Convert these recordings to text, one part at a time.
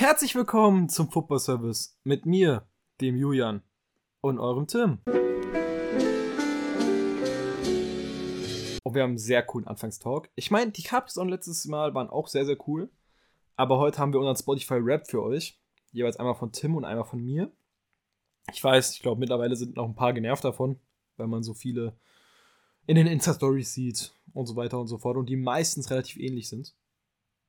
Herzlich willkommen zum Football Service mit mir, dem Julian und eurem Tim. Und wir haben einen sehr coolen Anfangstalk. Ich meine, die Capstone letztes Mal waren auch sehr, sehr cool. Aber heute haben wir unseren Spotify Rap für euch. Jeweils einmal von Tim und einmal von mir. Ich weiß, ich glaube, mittlerweile sind noch ein paar genervt davon, weil man so viele in den Insta-Stories sieht und so weiter und so fort. Und die meistens relativ ähnlich sind.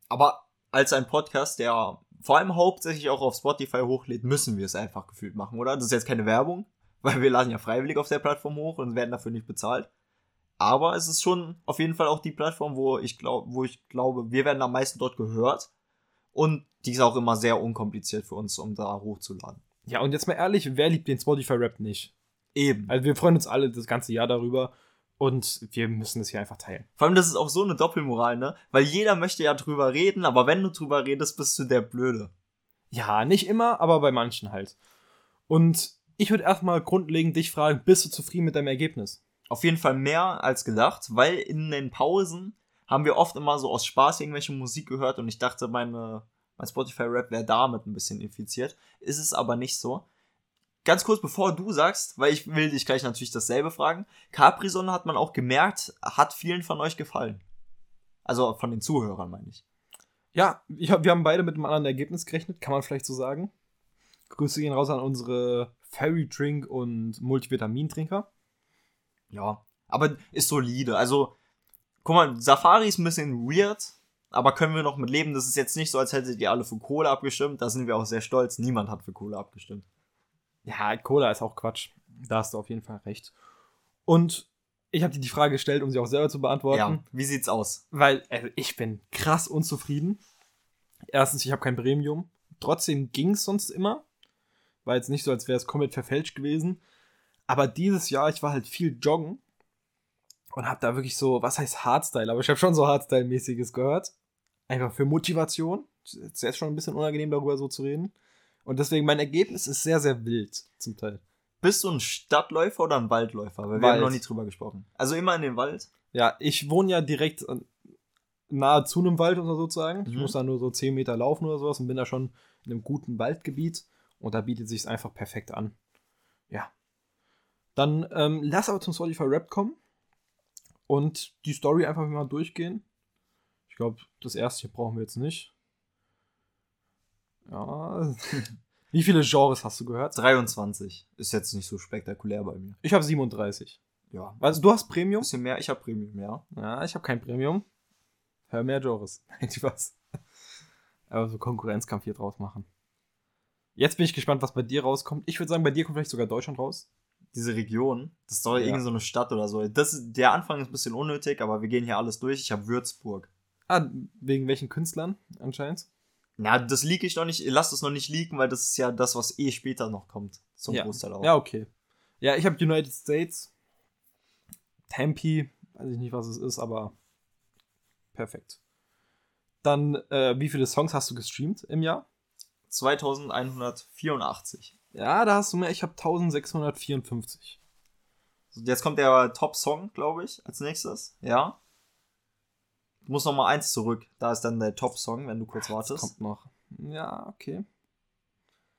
Aber als ein Podcast, der vor allem hauptsächlich auch auf Spotify hochlädt, müssen wir es einfach gefühlt machen, oder? Das ist jetzt keine Werbung, weil wir laden ja freiwillig auf der Plattform hoch und werden dafür nicht bezahlt. Aber es ist schon auf jeden Fall auch die Plattform, wo ich glaube, wo ich glaube, wir werden am meisten dort gehört. Und die ist auch immer sehr unkompliziert für uns, um da hochzuladen. Ja, und jetzt mal ehrlich, wer liebt den Spotify-Rap nicht? Eben. Also wir freuen uns alle das ganze Jahr darüber und wir müssen es hier einfach teilen. Vor allem, das ist auch so eine Doppelmoral, ne? Weil jeder möchte ja drüber reden, aber wenn du drüber redest, bist du der Blöde. Ja, nicht immer, aber bei manchen halt. Und ich würde erstmal grundlegend dich fragen, bist du zufrieden mit deinem Ergebnis? Auf jeden Fall mehr als gedacht, weil in den Pausen haben wir oft immer so aus Spaß irgendwelche Musik gehört und ich dachte, meine, mein Spotify-Rap wäre damit ein bisschen infiziert. Ist es aber nicht so. Ganz kurz, bevor du sagst, weil ich will dich gleich natürlich dasselbe fragen. Capri-Sonne hat man auch gemerkt, hat vielen von euch gefallen. Also von den Zuhörern, meine ich. Ja, ich hab, wir haben beide mit einem anderen Ergebnis gerechnet, kann man vielleicht so sagen. Grüße gehen raus an unsere Fairy Drink und Multivitamintrinker. Ja, aber ist solide. Also, guck mal, Safari ist ein bisschen weird, aber können wir noch mit leben. Das ist jetzt nicht so, als hättet ihr alle für Kohle abgestimmt. Da sind wir auch sehr stolz. Niemand hat für Kohle abgestimmt. Ja, Cola ist auch Quatsch. Da hast du auf jeden Fall recht. Und ich habe dir die Frage gestellt, um sie auch selber zu beantworten. Ja, wie sieht's aus? Weil also ich bin krass unzufrieden. Erstens, ich habe kein Premium. Trotzdem ging es sonst immer. War jetzt nicht so, als wäre es komplett verfälscht gewesen. Aber dieses Jahr, ich war halt viel joggen und habe da wirklich so, was heißt Hardstyle? Aber ich habe schon so Hardstyle-mäßiges gehört. Einfach für Motivation. Ist jetzt schon ein bisschen unangenehm, darüber so zu reden. Und deswegen, mein Ergebnis ist sehr, sehr wild zum Teil. Bist du ein Stadtläufer oder ein Waldläufer? Weil wir Wald. haben noch nie drüber gesprochen. Also immer in den Wald? Ja, ich wohne ja direkt äh, nahe zu einem Wald oder sozusagen. Ich Mhm. muss da nur so 10 Meter laufen oder sowas und bin da schon in einem guten Waldgebiet. Und da bietet sich einfach perfekt an. Ja. Dann ähm, lass aber zum Spotify Rap kommen und die Story einfach mal durchgehen. Ich glaube, das erste hier brauchen wir jetzt nicht. Ja. Wie viele Genres hast du gehört? 23. Ist jetzt nicht so spektakulär bei mir. Ich habe 37. Ja. Also du hast Premium? Bisschen mehr, ich habe Premium, ja. Ja, ich habe kein Premium. Hör mehr Genres. Nein, Spaß. Aber so Konkurrenzkampf hier draus machen. Jetzt bin ich gespannt, was bei dir rauskommt. Ich würde sagen, bei dir kommt vielleicht sogar Deutschland raus. Diese Region, das ist doch Ja. irgend so eine Stadt oder so. Das ist, der Anfang ist ein bisschen unnötig, aber wir gehen hier alles durch. Ich habe Würzburg. Ah, wegen welchen Künstlern anscheinend? Na, das leak ich noch nicht. Lasst es noch nicht leaken, weil das ist ja das, was eh später noch kommt. Zum ja. Großteil auch. Ja, okay. Ja, ich habe United States. Tempe, weiß ich nicht, was es ist, aber perfekt. Dann, äh, wie viele Songs hast du gestreamt im Jahr? 2184. Ja, da hast du mehr. Ich habe 1654. So, Jetzt kommt der Top-Song, glaube ich, als nächstes. Ja. Du musst noch mal eins zurück. Da ist dann der Top-Song, wenn du kurz Das wartest. kommt noch. Ja, okay.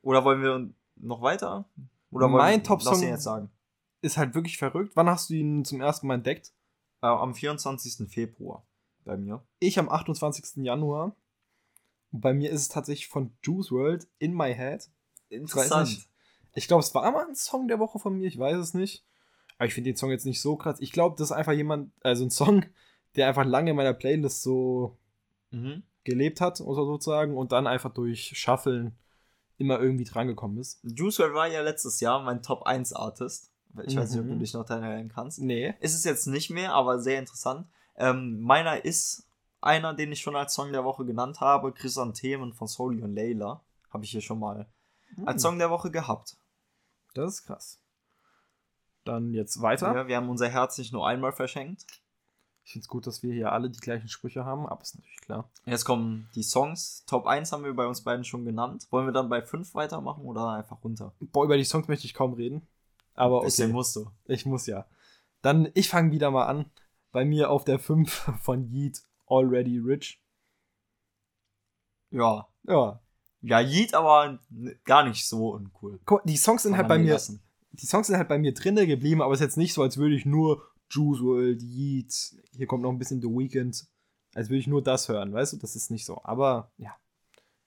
Oder wollen wir noch weiter? Oder Mein Top-Song- jetzt sagen. Ist halt wirklich verrückt. Wann hast du ihn zum ersten Mal entdeckt? Äh, am 24. Februar bei mir. Ich am 28. Januar. Und bei mir ist es tatsächlich von Juice World in my head. Ich weiß nicht. Ich glaube, es war mal ein Song der Woche von mir, ich weiß es nicht. Aber ich finde den Song jetzt nicht so krass. Ich glaube, das ist einfach jemand, also ein Song, der einfach lange in meiner Playlist so Mhm. gelebt hat, oder sozusagen, und dann einfach durch Shuffeln immer irgendwie drangekommen ist. Juice WRLD war ja letztes Jahr mein Top 1 Artist. Ich weiß nicht, ob du Mhm. dich noch daran erinnern kannst. Nee. Ist es jetzt nicht mehr, aber sehr interessant. Ähm, meiner ist einer, den ich schon als Song der Woche genannt habe, Chrysanthemen von Soli und Layla. Habe ich hier schon mal als Song der Woche gehabt. Das ist krass. Dann jetzt weiter. Ja, wir haben unser Herz nicht nur einmal verschenkt. Ich finde es gut, dass wir hier alle die gleichen Sprüche haben, aber ist natürlich klar. Jetzt kommen die Songs. Top 1 haben wir bei uns beiden schon genannt. Wollen wir dann bei 5 weitermachen oder einfach runter? Boah, über die Songs möchte ich kaum reden. Aber Bisschen okay, musst du. ich muss ja. Dann, ich fange wieder mal an. Bei mir auf der 5 von Yeet Already Rich. Ja. Ja. Ja, Yeet aber gar nicht so uncool. Guck, die Songs sind Kann halt bei mir, lassen. die Songs sind halt bei mir drinne geblieben, aber es ist jetzt nicht so, als würde ich nur Juice WRLD, Yeet, hier kommt noch ein bisschen The Weeknd, als würde ich nur das hören, weißt du? Das ist nicht so. Aber ja.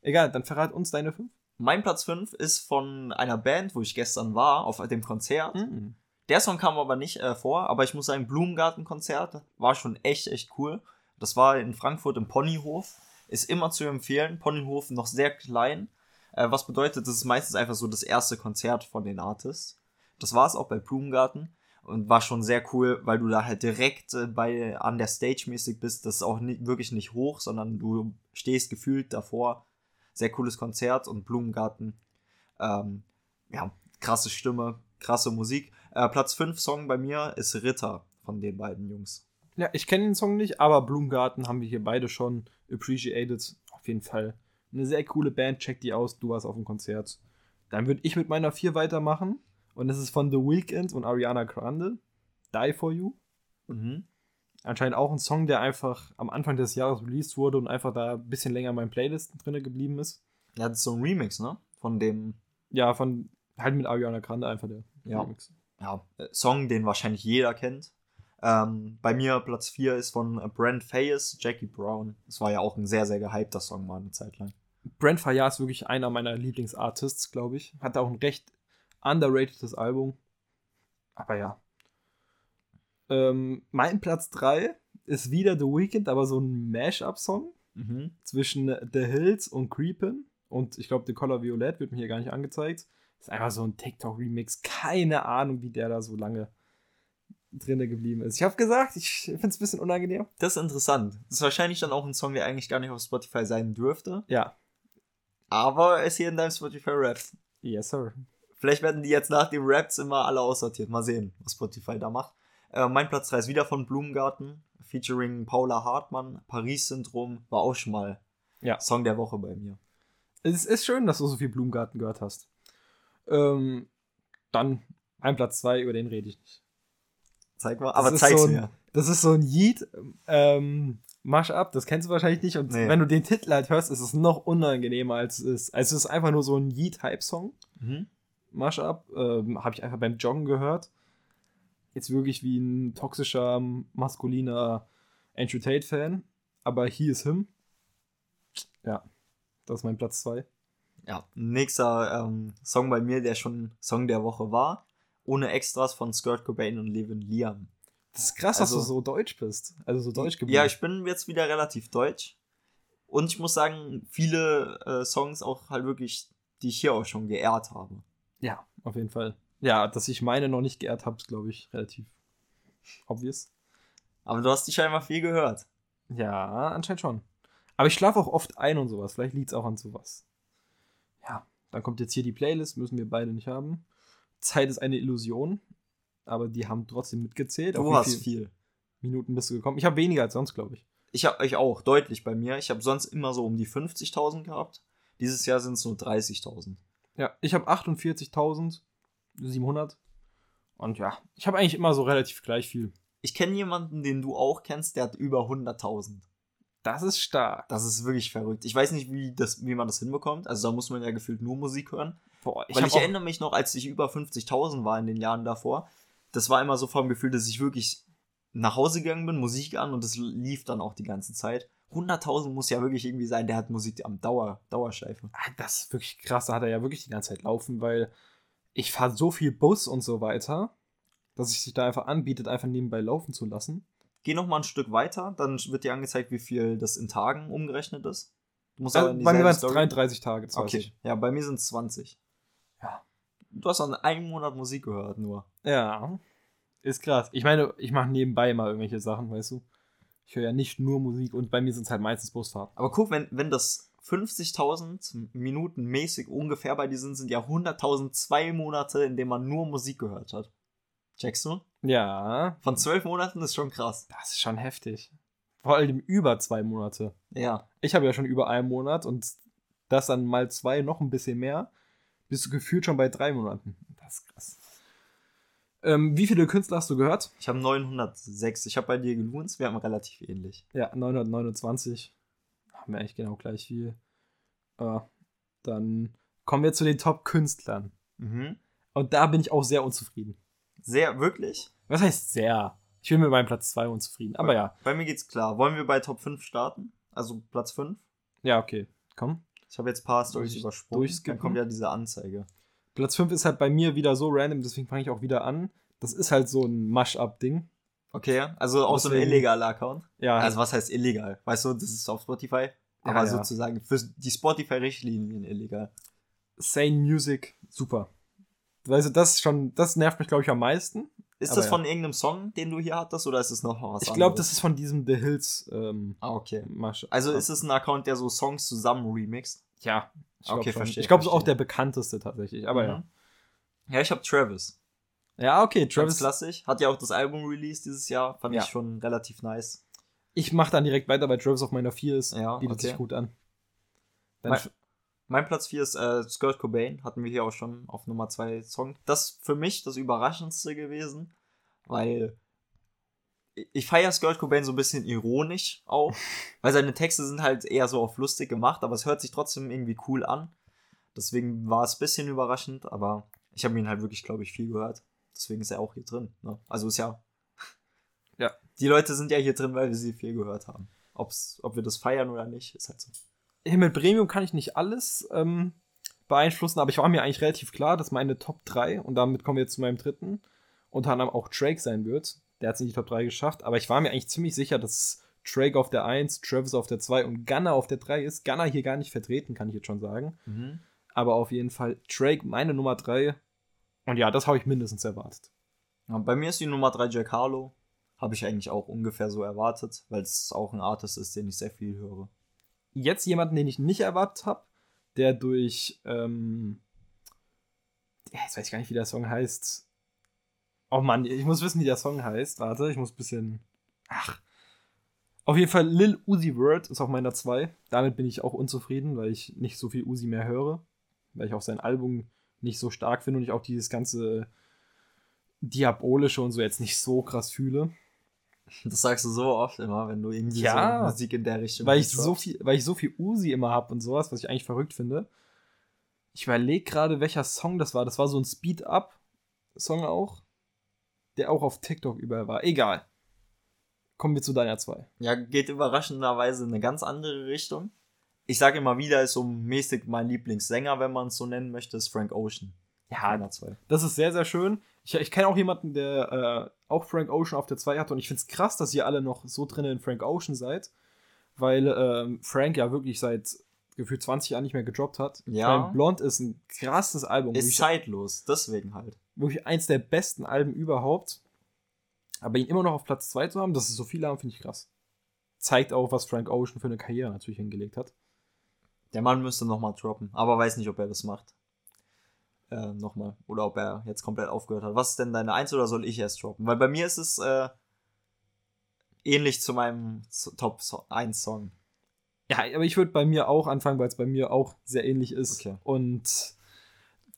Egal, dann verrat uns deine fünf. Mein Platz 5 ist von einer Band, wo ich gestern war, auf dem Konzert. Mhm. Der Song kam aber nicht äh, vor, aber ich muss sagen, Blumengarten-Konzert war schon echt, echt cool. Das war in Frankfurt im Ponyhof. Ist immer zu empfehlen. Ponyhof noch sehr klein. Äh, was bedeutet, das ist meistens einfach so das erste Konzert von den Artists. Das war es auch bei Blumengarten und war schon sehr cool, weil du da halt direkt äh, bei an der Stage mäßig bist. Das ist auch nicht, wirklich nicht hoch, sondern du stehst gefühlt davor. Sehr cooles Konzert und Blumengarten. Ähm, ja, krasse Stimme, krasse Musik. Äh, Platz 5 Song bei mir ist Ritter von den beiden Jungs. Ja, ich kenne den Song nicht, aber Blumengarten haben wir hier beide schon appreciated. Auf jeden Fall. Eine sehr coole Band, check die aus, du warst auf dem Konzert. Dann würde ich mit meiner 4 weitermachen. Und das ist von The Weeknd und Ariana Grande. Die for You. Mhm. Anscheinend auch ein Song, der einfach am Anfang des Jahres released wurde und einfach da ein bisschen länger in meinen Playlisten drin geblieben ist. Ja, das ist so ein Remix, ne? Von dem Ja, von halt mit Ariana Grande einfach der Ja. Remix. ja, äh, Song, den wahrscheinlich jeder kennt. Ähm, bei mir Platz 4 ist von Brent Fayes, Jackie Brown. Das war ja auch ein sehr, sehr gehypter Song mal eine Zeit lang. Brent Faiyaz ist wirklich einer meiner Lieblingsartists, glaube ich. Hat auch ein recht underratedes Album. Aber ja. Ähm, mein Platz 3 ist wieder The Weeknd, aber so ein Mash-up-Song Mhm. zwischen The Hills und Creepin. Und ich glaube, The Color Violet wird mir hier gar nicht angezeigt. Ist einfach so ein TikTok-Remix. Keine Ahnung, wie der da so lange drinne geblieben ist. Ich habe gesagt, ich finde es ein bisschen unangenehm. Das ist interessant. Das ist wahrscheinlich dann auch ein Song, der eigentlich gar nicht auf Spotify sein dürfte. Ja. Aber er ist hier in deinem Spotify Rap. Yes, sir. Vielleicht werden die jetzt nach dem Raps immer alle aussortiert. Mal sehen, was Spotify da macht. Äh, mein Platz 3 ist wieder von Blumengarten, featuring Paula Hartmann. Paris-Syndrom war auch schon mal Ja. Song der Woche bei mir. Es ist schön, dass du so viel Blumengarten gehört hast. Ähm, dann ein Platz 2, über den rede ich nicht. Zeig mal, aber zeig's so ein, mir. Das ist so ein Yeet ähm, Mash-up, das kennst du wahrscheinlich nicht. Und Nee. wenn du den Titel halt hörst, ist es noch unangenehmer als es ist. Also es ist einfach nur so ein Yeet-Hype-Song. Mhm. Mash-up. Ähm, Habe ich einfach beim Joggen gehört. Jetzt wirklich wie ein toxischer, maskuliner Andrew Tate-Fan. Aber He is Him. Ja, das ist mein Platz 2. Ja, nächster ähm, Song bei mir, der schon Song der Woche war. Ohne Extras von Skirt Cobain und Levin Liam. Das ist krass, Also- dass du so deutsch bist. Also so deutsch geblieben. Ja, ich bin jetzt wieder relativ deutsch. Und ich muss sagen, viele äh, Songs auch halt wirklich, die ich hier auch schon geehrt habe. Ja, auf jeden Fall. Ja, dass ich meine noch nicht geehrt habe, ist, glaube ich, relativ obvious. Aber du hast die scheinbar viel gehört. Ja, anscheinend schon. Aber ich schlafe auch oft ein und sowas. Vielleicht liegt es auch an sowas. Ja, dann kommt jetzt hier die Playlist, müssen wir beide nicht haben. Zeit ist eine Illusion, aber die haben trotzdem mitgezählt. Auf Du hast viel. Minuten bist du gekommen? Ich habe weniger als sonst, glaube ich. Ich habe euch auch, deutlich bei mir. Ich habe sonst immer so um die 50.000 gehabt. Dieses Jahr sind es nur 30.000. Ja, ich habe 48.700. Und ja, ich habe eigentlich immer so relativ gleich viel. Ich kenne jemanden, den du auch kennst, der hat über 100.000. Das ist stark. Das ist wirklich verrückt. Ich weiß nicht, wie, das, wie man das hinbekommt. Also da muss man ja gefühlt nur Musik hören. Boah, ich Weil ich erinnere mich noch, als ich über 50.000 war in den Jahren davor, das war immer so vom Gefühl, dass ich wirklich nach Hause gegangen bin, Musik an und das lief dann auch die ganze Zeit. 100.000 muss ja wirklich irgendwie sein, der hat Musik am Dauer, Dauerschleife. Ah, Das ist wirklich krass. Da hat er ja wirklich die ganze Zeit laufen, weil ich fahre so viel Bus und so weiter, dass es sich da einfach anbietet, einfach nebenbei laufen zu lassen. Geh noch mal ein Stück weiter, dann wird dir angezeigt, wie viel das in Tagen umgerechnet ist. Du musst Äh, aber in bei mir waren es Story- 33 Tage, das weiß Okay, ich. ja, bei mir sind es 20. Ja. Du hast an einem Monat Musik gehört nur. Ja, ist krass. Ich meine, ich mache nebenbei mal irgendwelche Sachen, weißt du. Ich höre ja nicht nur Musik und bei mir sind es halt meistens Busfahrten. Aber guck, wenn, wenn das 50.000 Minuten mäßig ungefähr bei dir sind, sind ja 100.000 zwei Monate, in denen man nur Musik gehört hat. Checkst du? Ja, Von zwölf Monaten ist schon krass. das ist schon heftig. Vor allem über zwei Monate. Ja. Ich habe ja schon über einen Monat und das dann mal zwei, noch ein bisschen mehr. Bist du gefühlt schon bei drei Monaten. Das ist krass. Ähm, wie viele Künstler hast du gehört? Ich habe 906. Ich habe bei dir gelohnt, wir haben relativ ähnlich. Ja, 929. Haben wir eigentlich genau gleich viel. Äh, Dann kommen wir zu den Top-Künstlern. Mhm. Und da bin ich auch sehr unzufrieden. Sehr, wirklich? Was heißt sehr? Ich bin mit meinem Platz 2 unzufrieden. Aber ja. Bei mir geht's klar. Wollen wir bei Top 5 starten? Also Platz 5? Ja, okay. Komm. Ich habe jetzt ein paar Storys übersprungen. Dann kommt ja diese Anzeige. Platz 5 ist halt bei mir wieder so random, deswegen fange ich auch wieder an. Das ist halt so ein Mash-up-Ding. Okay, also auch so ein Deswegen- illegaler Account. Ja, Also was heißt illegal? Weißt du, das ist auf Spotify, aber ja. sozusagen für die Spotify-Richtlinien illegal. Sane Music, super. Also das ist schon, das nervt mich, glaube ich, am meisten. Ist Aber das ja. von irgendeinem Song, den du hier hattest, oder ist es noch was ich glaube, das ist von diesem The Hills ähm, Ah, okay. Mash. Also ist es ein Account, der so Songs zusammen remixt? Ja. Ich glaube Okay, schon. verstehe, Ich glaube, es ist auch der bekannteste tatsächlich. Aber ja. Mhm. Ja, ich habe Travis. Ja, okay, Travis klassisch. Hat ja auch das Album released dieses Jahr. Fand Ja. ich schon relativ nice. Ich mache dann direkt weiter, weil Travis auf meiner 4 ist. Ja, Bietet okay. sich gut an. Mein, mein Platz 4 ist äh, Skirt Cobain. Hatten wir hier auch schon auf Nummer 2 Song. Das ist für mich das Überraschendste gewesen, weil ich- feiere Skirt Cobain so ein bisschen ironisch auch, weil seine Texte sind halt eher so auf lustig gemacht, aber es hört sich trotzdem irgendwie cool an. Deswegen war es ein bisschen überraschend, aber ich habe ihn halt wirklich, glaube ich, viel gehört. Deswegen ist er auch hier drin. Ne? Also ist ja. Ja. Die Leute sind ja hier drin, weil wir sie viel gehört haben. Ob's, ob wir das feiern oder nicht, ist halt so. Hier mit Premium kann ich nicht alles ähm, beeinflussen, aber ich war mir eigentlich relativ klar, dass meine Top 3, und damit kommen wir jetzt zu meinem dritten, unter anderem auch Drake sein wird. Der hat es in die Top 3 geschafft, aber ich war mir eigentlich ziemlich sicher, dass Drake auf der 1, Travis auf der 2 und Gunner auf der 3 ist. Gunner hier gar nicht vertreten, kann ich jetzt schon sagen. Aber auf jeden Fall Drake meine Nummer 3. Und ja, das habe ich mindestens erwartet. Ja, bei mir ist die Nummer 3 Jack Harlow. Habe ich eigentlich auch ungefähr so erwartet, weil es auch ein Artist ist, den ich sehr viel höre. Jetzt jemanden, den ich nicht erwartet habe, der durch, ähm, jetzt weiß ich gar nicht, wie der Song heißt. Oh Mann, ich muss wissen, wie der Song heißt. Warte, ich muss ein bisschen. Ach. Auf jeden Fall Lil Uzi Word ist auf meiner 2. Damit bin ich auch unzufrieden, weil ich nicht so viel Uzi mehr höre. Weil ich auch sein Album nicht so stark finde und ich auch dieses ganze Diabolische und so jetzt nicht so krass fühle. Das sagst du so oft immer, wenn du irgendwie Ja, so Musik in der Richtung weil ich so viel, weil ich so viel Uzi immer habe und sowas, was ich eigentlich verrückt finde. Ich überlege gerade, welcher Song das war. Das war so ein Speed-Up-Song auch, der auch auf TikTok überall war. Egal. Kommen wir zu deiner 2. Ja, geht überraschenderweise in eine ganz andere Richtung. Ich sage immer wieder, ist so mäßig mein Lieblingssänger, wenn man es so nennen möchte, ist Frank Ocean. Ja, Meiner zwei. das ist sehr, sehr schön. Ich, ich kenne auch jemanden, der äh, auch Frank Ocean auf der 2 hatte und ich finde es krass, dass ihr alle noch so drin in Frank Ocean seid, weil ähm, Frank ja wirklich seit gefühlt 20 Jahren nicht mehr gedroppt hat. Ja. Ich mein, Blond ist ein krasses Album. Ist zeitlos, deswegen halt. Wirklich eins der besten Alben überhaupt. Aber ihn immer noch auf Platz 2 zu haben, dass es so viele haben, finde ich krass. Zeigt auch, was Frank Ocean für eine Karriere natürlich hingelegt hat. Der Mann müsste nochmal droppen, aber weiß nicht, ob er das macht. Äh, nochmal. Oder ob er jetzt komplett aufgehört hat. Was ist denn deine Eins oder soll ich erst droppen? Weil bei mir ist es äh, ähnlich zu meinem Top 1 Song. Ja, aber ich würde bei mir auch anfangen, weil es bei mir auch sehr ähnlich ist. Okay. Und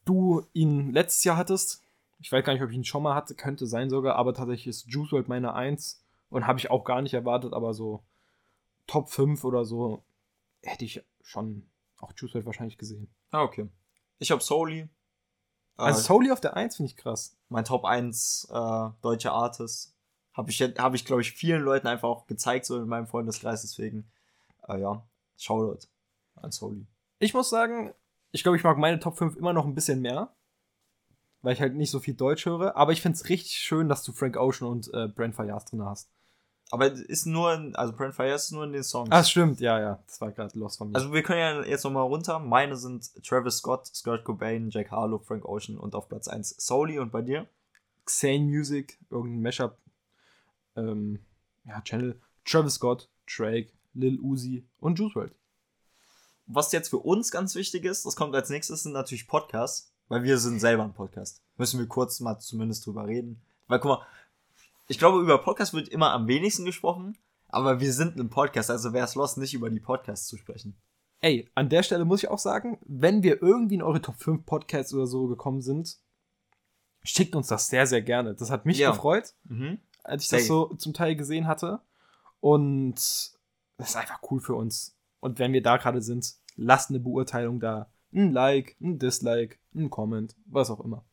du ihn letztes Jahr hattest. Ich weiß gar nicht, ob ich ihn schon mal hatte, könnte sein sogar, aber tatsächlich ist Juice WRLD meine 1 und habe ich auch gar nicht erwartet, aber so Top 5 oder so hätte ich schon auch Juice WRLD wahrscheinlich gesehen. Ah, okay. Ich habe Soli. Äh, Also Soli auf der 1 finde ich krass. mein Top 1 äh, deutscher Artist. Habe ich, hab ich glaube ich, vielen Leuten einfach auch gezeigt, so in meinem Freundeskreis. Deswegen, äh, ja, Shoutout an Soli. Ich muss sagen, ich glaube, ich mag meine Top 5 immer noch ein bisschen mehr. Weil ich halt nicht so viel Deutsch höre. Aber ich finde es richtig schön, dass du Frank Ocean und äh, Brent Fayaz drin hast. Aber ist nur, in, also Brent Fire ist nur in den Songs. Ah, stimmt, ja, ja. Das war gerade los von mir. Also wir können ja jetzt nochmal runter. Meine sind Travis Scott, Skirt Cobain, Jack Harlow, Frank Ocean und auf Platz 1 Soli und bei dir? Xane Music, irgendein Mashup, ähm, ja, Channel, Travis Scott, Drake, Lil Uzi und Juice WRLD. Was jetzt für uns ganz wichtig ist, das kommt als nächstes, sind natürlich Podcasts, weil wir sind selber ein Podcast. Müssen wir kurz mal zumindest drüber reden. Weil guck mal, ich glaube, über Podcast wird immer am wenigsten gesprochen, aber wir sind ein Podcast, also wäre es los, nicht über die Podcasts zu sprechen. Ey, an der Stelle muss ich auch sagen, wenn wir irgendwie in eure Top 5 Podcasts oder so gekommen sind, schickt uns das sehr, sehr gerne. Das hat mich Ja. gefreut. Mhm. als ich Safe. das so zum Teil gesehen hatte. Und das ist einfach cool für uns. Und wenn wir da gerade sind, lasst eine Beurteilung da. Ein Like, ein Dislike, ein Comment, was auch immer.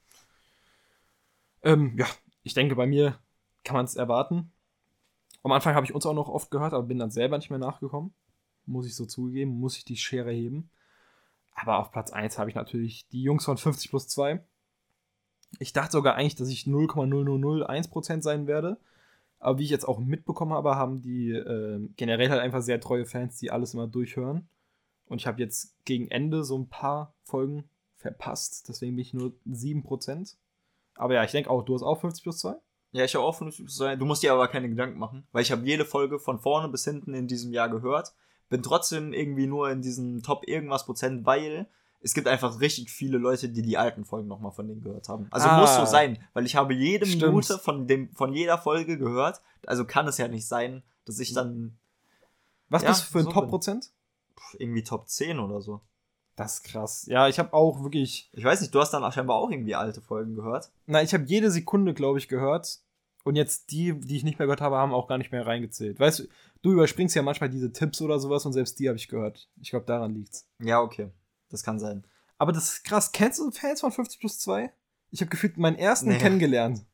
Ähm, ja, ich denke, bei mir kann man es erwarten. Am Anfang habe ich uns auch noch oft gehört, aber bin dann selber nicht mehr nachgekommen. Muss ich so zugeben, muss ich die Schere heben. Aber auf Platz 1 habe ich natürlich die Jungs von 50 plus 2. Ich dachte sogar eigentlich, dass ich 0,0001% sein werde. Aber wie ich jetzt auch mitbekommen habe, haben die äh, generell halt einfach sehr treue Fans, die alles immer durchhören. Und ich habe jetzt gegen Ende so ein paar Folgen verpasst. Deswegen bin ich nur 7%. Aber ja, ich denke auch, du hast auch 50 plus 2. Ja, ich habe auch 50 plus 2. Du musst dir aber keine Gedanken machen, weil ich habe jede Folge von vorne bis hinten in diesem Jahr gehört. Bin trotzdem irgendwie nur in diesem Top irgendwas Prozent, weil es gibt einfach richtig viele Leute, die die alten Folgen nochmal von denen gehört haben. Also Ah. muss so sein, weil ich habe jede Stimmt. Minute von, dem, von jeder Folge gehört. Also kann es ja nicht sein, dass ich dann Was Ja, bist du für ein so Top-Prozent? irgendwie Top 10 oder so. Das ist krass. Ja, ich habe auch wirklich. Ich weiß nicht, du hast dann scheinbar auch irgendwie alte Folgen gehört. Na, ich habe jede Sekunde, glaube ich, gehört. Und jetzt die, die ich nicht mehr gehört habe, haben auch gar nicht mehr reingezählt. Weißt du, du überspringst ja manchmal diese Tipps oder sowas und selbst die habe ich gehört. Ich glaube, daran liegt's. Ja, okay. Das kann sein. Aber das ist krass. Kennst du Fans von 50 plus 2? Ich habe gefühlt meinen ersten Nee. kennengelernt.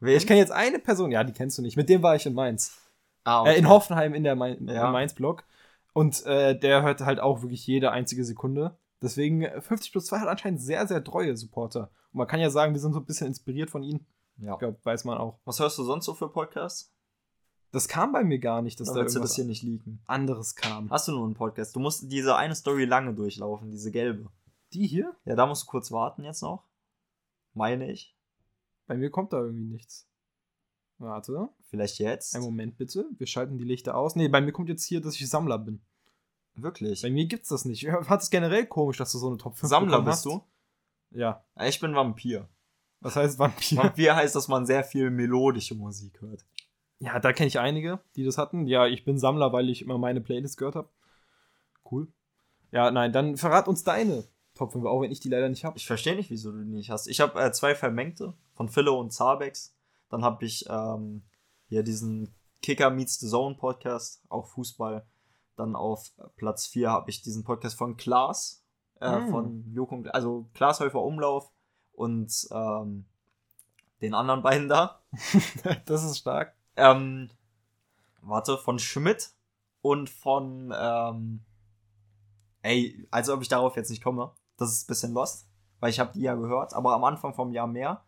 Wen? Ich kenne jetzt eine Person, ja, die kennst du nicht. Mit dem war ich in Mainz. ah, Äh, in Hoffenheim in der Main Ja. Mainz-Blog. Und äh, der hört halt auch wirklich jede einzige Sekunde. Deswegen äh, 50 plus 2 hat anscheinend sehr, sehr treue Supporter. Und man kann ja sagen, wir sind so ein bisschen inspiriert von ihnen. Ja. Ich glaube, weiß man auch. Was hörst du sonst so für Podcasts? Das kam bei mir gar nicht, dass da willst du das hier nicht leaken. anderes kam. Hast du nur einen Podcast? Du musst diese eine Story lange durchlaufen, diese gelbe. Die hier? Ja, da musst du kurz warten jetzt noch. Meine ich. Bei mir kommt da irgendwie nichts. Warte, Vielleicht jetzt. einen Moment bitte. Wir schalten die Lichter aus. Nee, bei mir kommt jetzt hier, dass ich Sammler bin. Wirklich. Bei mir gibt's das nicht. Ich fand es generell komisch, dass du so eine Top 5 Sammler bist hast. du? Ja. Ich bin Vampir. Was heißt Vampir? Vampir heißt, dass man sehr viel melodische Musik hört. Ja, da kenne ich einige, die das hatten. Ja, ich bin Sammler, weil ich immer meine Playlist gehört habe. Cool. Ja, nein, dann verrat uns deine Top 5, auch wenn ich die leider nicht habe. Ich verstehe nicht, wieso du die nicht hast. Ich habe äh, zwei Vermengte von Philo und Zabex. Dann habe ich ähm, hier diesen Kicker Meets the Zone Podcast, auch Fußball. Dann auf Platz 4 habe ich diesen Podcast von Klaas, äh, Mm. von Joko, und- also Klaas Häufer Umlauf und ähm, den anderen beiden da. das ist stark. Ähm, warte, von Schmidt und von, ähm, ey, als ob ich darauf jetzt nicht komme. Das ist ein bisschen lost, weil ich habe die ja gehört, aber am Anfang vom Jahr mehr.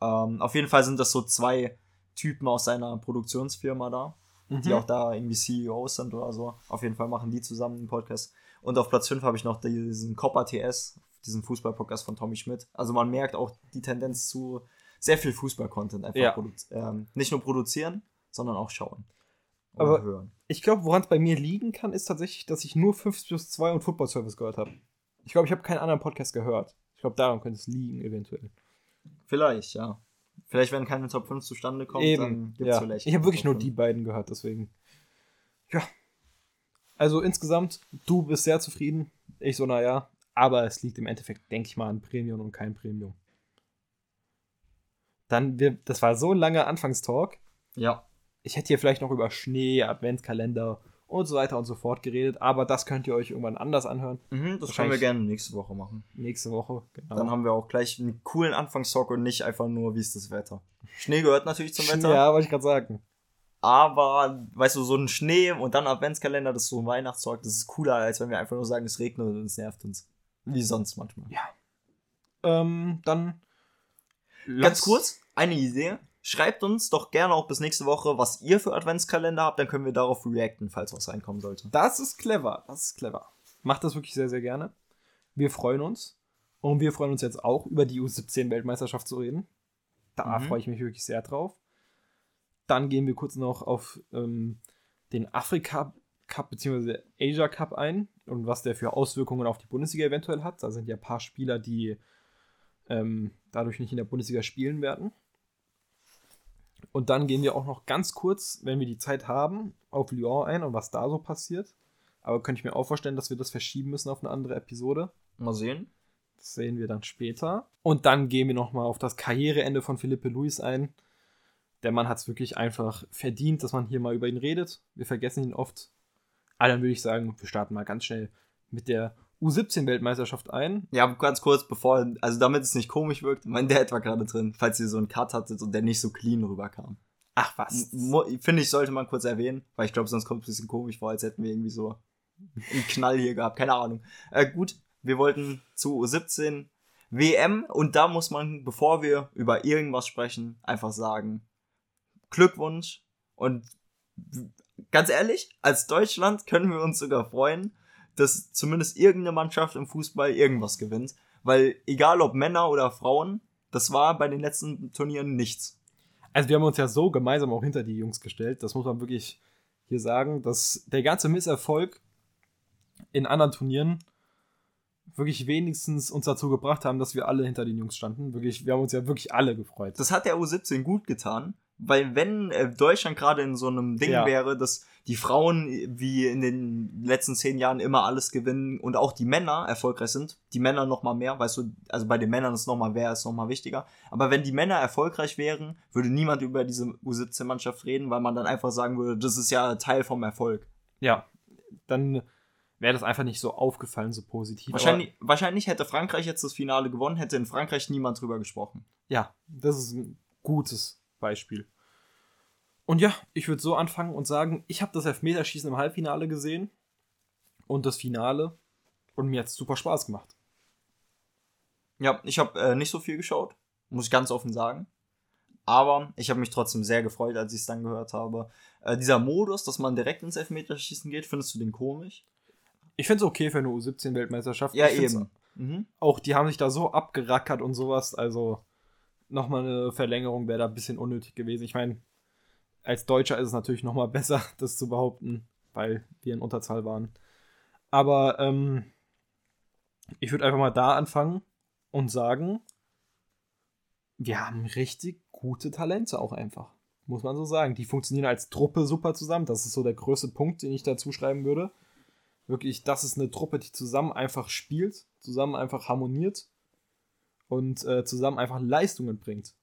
Ähm, auf jeden Fall sind das so zwei Typen aus seiner Produktionsfirma da, die Mhm. auch da irgendwie CEOs sind oder so. Auf jeden Fall machen die zusammen einen Podcast. Und auf Platz 5 habe ich noch diesen Copper TS, diesen Fußball-Podcast von Tommy Schmidt. Also man merkt auch die Tendenz zu sehr viel Fußball-Content einfach Ja. ähm, nicht nur produzieren, sondern auch schauen. Oder Aber- hören. Ich glaube, woran es bei mir liegen kann, ist tatsächlich, dass ich nur 50 plus 2 und Football Service gehört habe. Ich glaube, ich habe keinen anderen Podcast gehört. Ich glaube, daran könnte es liegen, eventuell. Vielleicht, ja. Vielleicht, wenn keine Top 5 zustande kommt, dann gibt's ja. vielleicht. Ich habe wirklich Top nur 5. die beiden gehört, deswegen. Ja. Also insgesamt, du bist sehr zufrieden. Ich so, naja. Aber es liegt im Endeffekt, denke ich mal, an Premium und kein Premium. Dann, wir, das war so ein langer Anfangstalk. Ja. Ich hätte hier vielleicht noch über Schnee, Adventskalender und so weiter und so fort geredet, aber das könnt ihr euch irgendwann anders anhören. Mhm, das können wir gerne nächste Woche machen. Nächste Woche, genau. Dann haben wir auch gleich einen coolen Anfangstalk und nicht einfach nur, wie ist das Wetter. Schnee gehört natürlich zum Wetter. Ja, wollte ich gerade sagen. Aber, weißt du, so ein Schnee und dann Adventskalender, das ist so ein Weihnachtszeug, das ist cooler, als wenn wir einfach nur sagen, es regnet und es nervt uns. Wie sonst manchmal. Ähm, dann. Ganz kurz, eine Idee. Schreibt uns doch gerne auch bis nächste Woche, was ihr für Adventskalender habt, dann können wir darauf reacten, falls was reinkommen sollte. Das ist clever. Das ist clever. Macht das wirklich sehr, sehr gerne. Wir freuen uns. Und wir freuen uns jetzt auch, über die U17-Weltmeisterschaft zu reden. Da Mhm. freue ich mich wirklich sehr drauf. Dann gehen wir kurz noch auf ähm, den Afrika Cup bzw. Asia Cup ein und was der für Auswirkungen auf die Bundesliga eventuell hat. Da sind ja ein paar Spieler, die ähm, dadurch nicht in der Bundesliga spielen werden. Und dann gehen wir auch noch ganz kurz, wenn wir die Zeit haben, auf Lyon ein und was da so passiert. Aber könnte ich mir auch vorstellen, dass wir das verschieben müssen auf eine andere Episode. Mal sehen. Das sehen wir dann später. Und dann gehen wir nochmal auf das Karriereende von Philippe Luis ein. Der Mann hat es wirklich einfach verdient, dass man hier mal über ihn redet. Wir vergessen ihn oft. Aber dann würde ich sagen, wir starten mal ganz schnell mit der U17-Weltmeisterschaft ein. Ja, ganz kurz, bevor, also damit es nicht komisch wirkt, mein Dad war gerade drin, falls ihr so einen Cut hattet und der nicht so clean rüberkam. Ach was. Finde ich, sollte man kurz erwähnen, weil ich glaube, sonst kommt es ein bisschen komisch vor, als hätten wir irgendwie so einen Knall hier gehabt. Keine Ahnung. Äh, gut, wir wollten zu U17 WM und da muss man, bevor wir über irgendwas sprechen, einfach sagen, Glückwunsch und ganz ehrlich, als Deutschland können wir uns sogar freuen, dass zumindest irgendeine Mannschaft im Fußball irgendwas gewinnt, weil egal ob Männer oder Frauen, das war bei den letzten Turnieren nichts. Also wir haben uns ja so gemeinsam auch hinter die Jungs gestellt, das muss man wirklich hier sagen, dass der ganze Misserfolg in anderen Turnieren wirklich wenigstens uns dazu gebracht haben, dass wir alle hinter den Jungs standen. Wirklich, wir haben uns ja wirklich alle gefreut. Das hat der U17 gut getan, weil wenn äh, Deutschland gerade in so einem Ding ja. wäre, dass die Frauen wie in den letzten zehn Jahren immer alles gewinnen und auch die Männer erfolgreich sind, die Männer noch mal mehr, weißt du, also bei den Männern ist noch mal wer ist noch mal wichtiger. Aber wenn die Männer erfolgreich wären, würde niemand über diese U17-Mannschaft reden, weil man dann einfach sagen würde, das ist ja Teil vom Erfolg. Ja, dann wäre das einfach nicht so aufgefallen, so positiv. Wahrscheinlich, wahrscheinlich hätte Frankreich jetzt das Finale gewonnen, hätte in Frankreich niemand drüber gesprochen. Ja, das ist ein gutes Beispiel. Und ja, ich würde so anfangen und sagen, ich habe das Elfmeterschießen im Halbfinale gesehen und das Finale und mir hat es super Spaß gemacht. Ja, ich habe äh, nicht so viel geschaut, muss ich ganz offen sagen. Aber ich habe mich trotzdem sehr gefreut, als ich es dann gehört habe. Äh, dieser Modus, dass man direkt ins Elfmeterschießen geht, findest du den komisch? Ich finde es okay für eine U17-Weltmeisterschaft. Ja, eben. Mhm. Auch die haben sich da so abgerackert und sowas. Also nochmal eine Verlängerung wäre da ein bisschen unnötig gewesen. Ich meine, als Deutscher ist es natürlich nochmal besser, das zu behaupten, weil wir in Unterzahl waren. Aber ähm, ich würde einfach mal da anfangen und sagen, wir haben richtig gute Talente auch einfach. Muss man so sagen. Die funktionieren als Truppe super zusammen. Das ist so der größte Punkt, den ich dazu schreiben würde wirklich, das ist eine Truppe, die zusammen einfach spielt, zusammen einfach harmoniert und äh, zusammen einfach Leistungen bringt.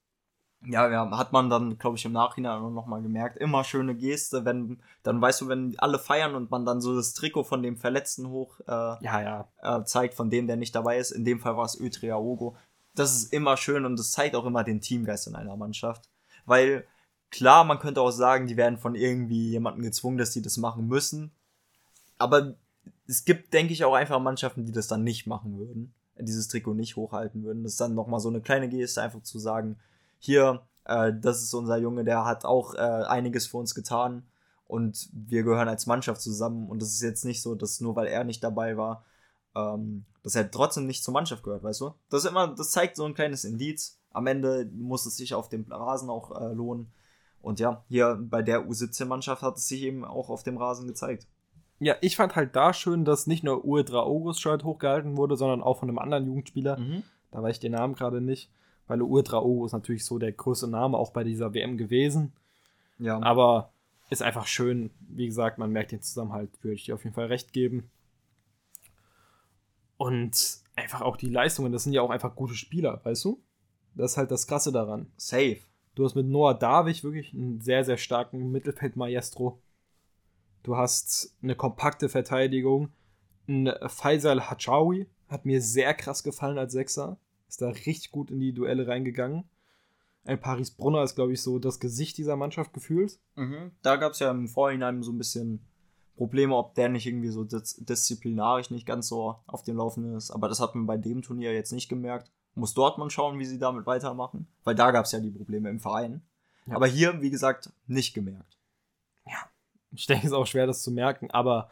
Ja, ja, hat man dann, glaube ich, im Nachhinein auch nochmal gemerkt. Immer schöne Geste, wenn, dann weißt du, wenn alle feiern und man dann so das Trikot von dem Verletzten hoch äh, ja, ja. Äh, zeigt, von dem, der nicht dabei ist. In dem Fall war es Ötriaogo. Das ist immer schön und das zeigt auch immer den Teamgeist in einer Mannschaft. Weil, klar, man könnte auch sagen, die werden von irgendwie jemandem gezwungen, dass sie das machen müssen. Aber es gibt, denke ich, auch einfach Mannschaften, die das dann nicht machen würden, dieses Trikot nicht hochhalten würden. Das ist dann nochmal so eine kleine Geste, einfach zu sagen, hier, äh, das ist unser Junge, der hat auch äh, einiges für uns getan und wir gehören als Mannschaft zusammen und es ist jetzt nicht so, dass nur weil er nicht dabei war, ähm, dass er trotzdem nicht zur Mannschaft gehört, weißt du? Das immer, das zeigt so ein kleines Indiz. Am Ende muss es sich auf dem Rasen auch äh, lohnen. Und ja, hier bei der U17-Mannschaft hat es sich eben auch auf dem Rasen gezeigt. Ja, ich fand halt da schön, dass nicht nur Uedra August Shirt hochgehalten wurde, sondern auch von einem anderen Jugendspieler. Mhm. Da weiß ich den Namen gerade nicht, weil Uedra August natürlich so der größte Name auch bei dieser WM gewesen. Ja. Aber ist einfach schön. Wie gesagt, man merkt den Zusammenhalt, würde ich dir auf jeden Fall recht geben. Und einfach auch die Leistungen, das sind ja auch einfach gute Spieler, weißt du? Das ist halt das Krasse daran. Safe. Du hast mit Noah Davich wirklich einen sehr, sehr starken Mittelfeldmaestro. Du hast eine kompakte Verteidigung. Ein Faisal Hachawi hat mir sehr krass gefallen als Sechser. Ist da richtig gut in die Duelle reingegangen. Ein Paris Brunner ist, glaube ich, so das Gesicht dieser Mannschaft gefühlt. Mhm. Da gab es ja im Vorhinein so ein bisschen Probleme, ob der nicht irgendwie so dis disziplinarisch nicht ganz so auf dem Laufenden ist. Aber das hat man bei dem Turnier jetzt nicht gemerkt. Muss Dortmund schauen, wie sie damit weitermachen. Weil da gab es ja die Probleme im Verein. Ja. Aber hier, wie gesagt, nicht gemerkt. Ich denke, es ist auch schwer, das zu merken, aber.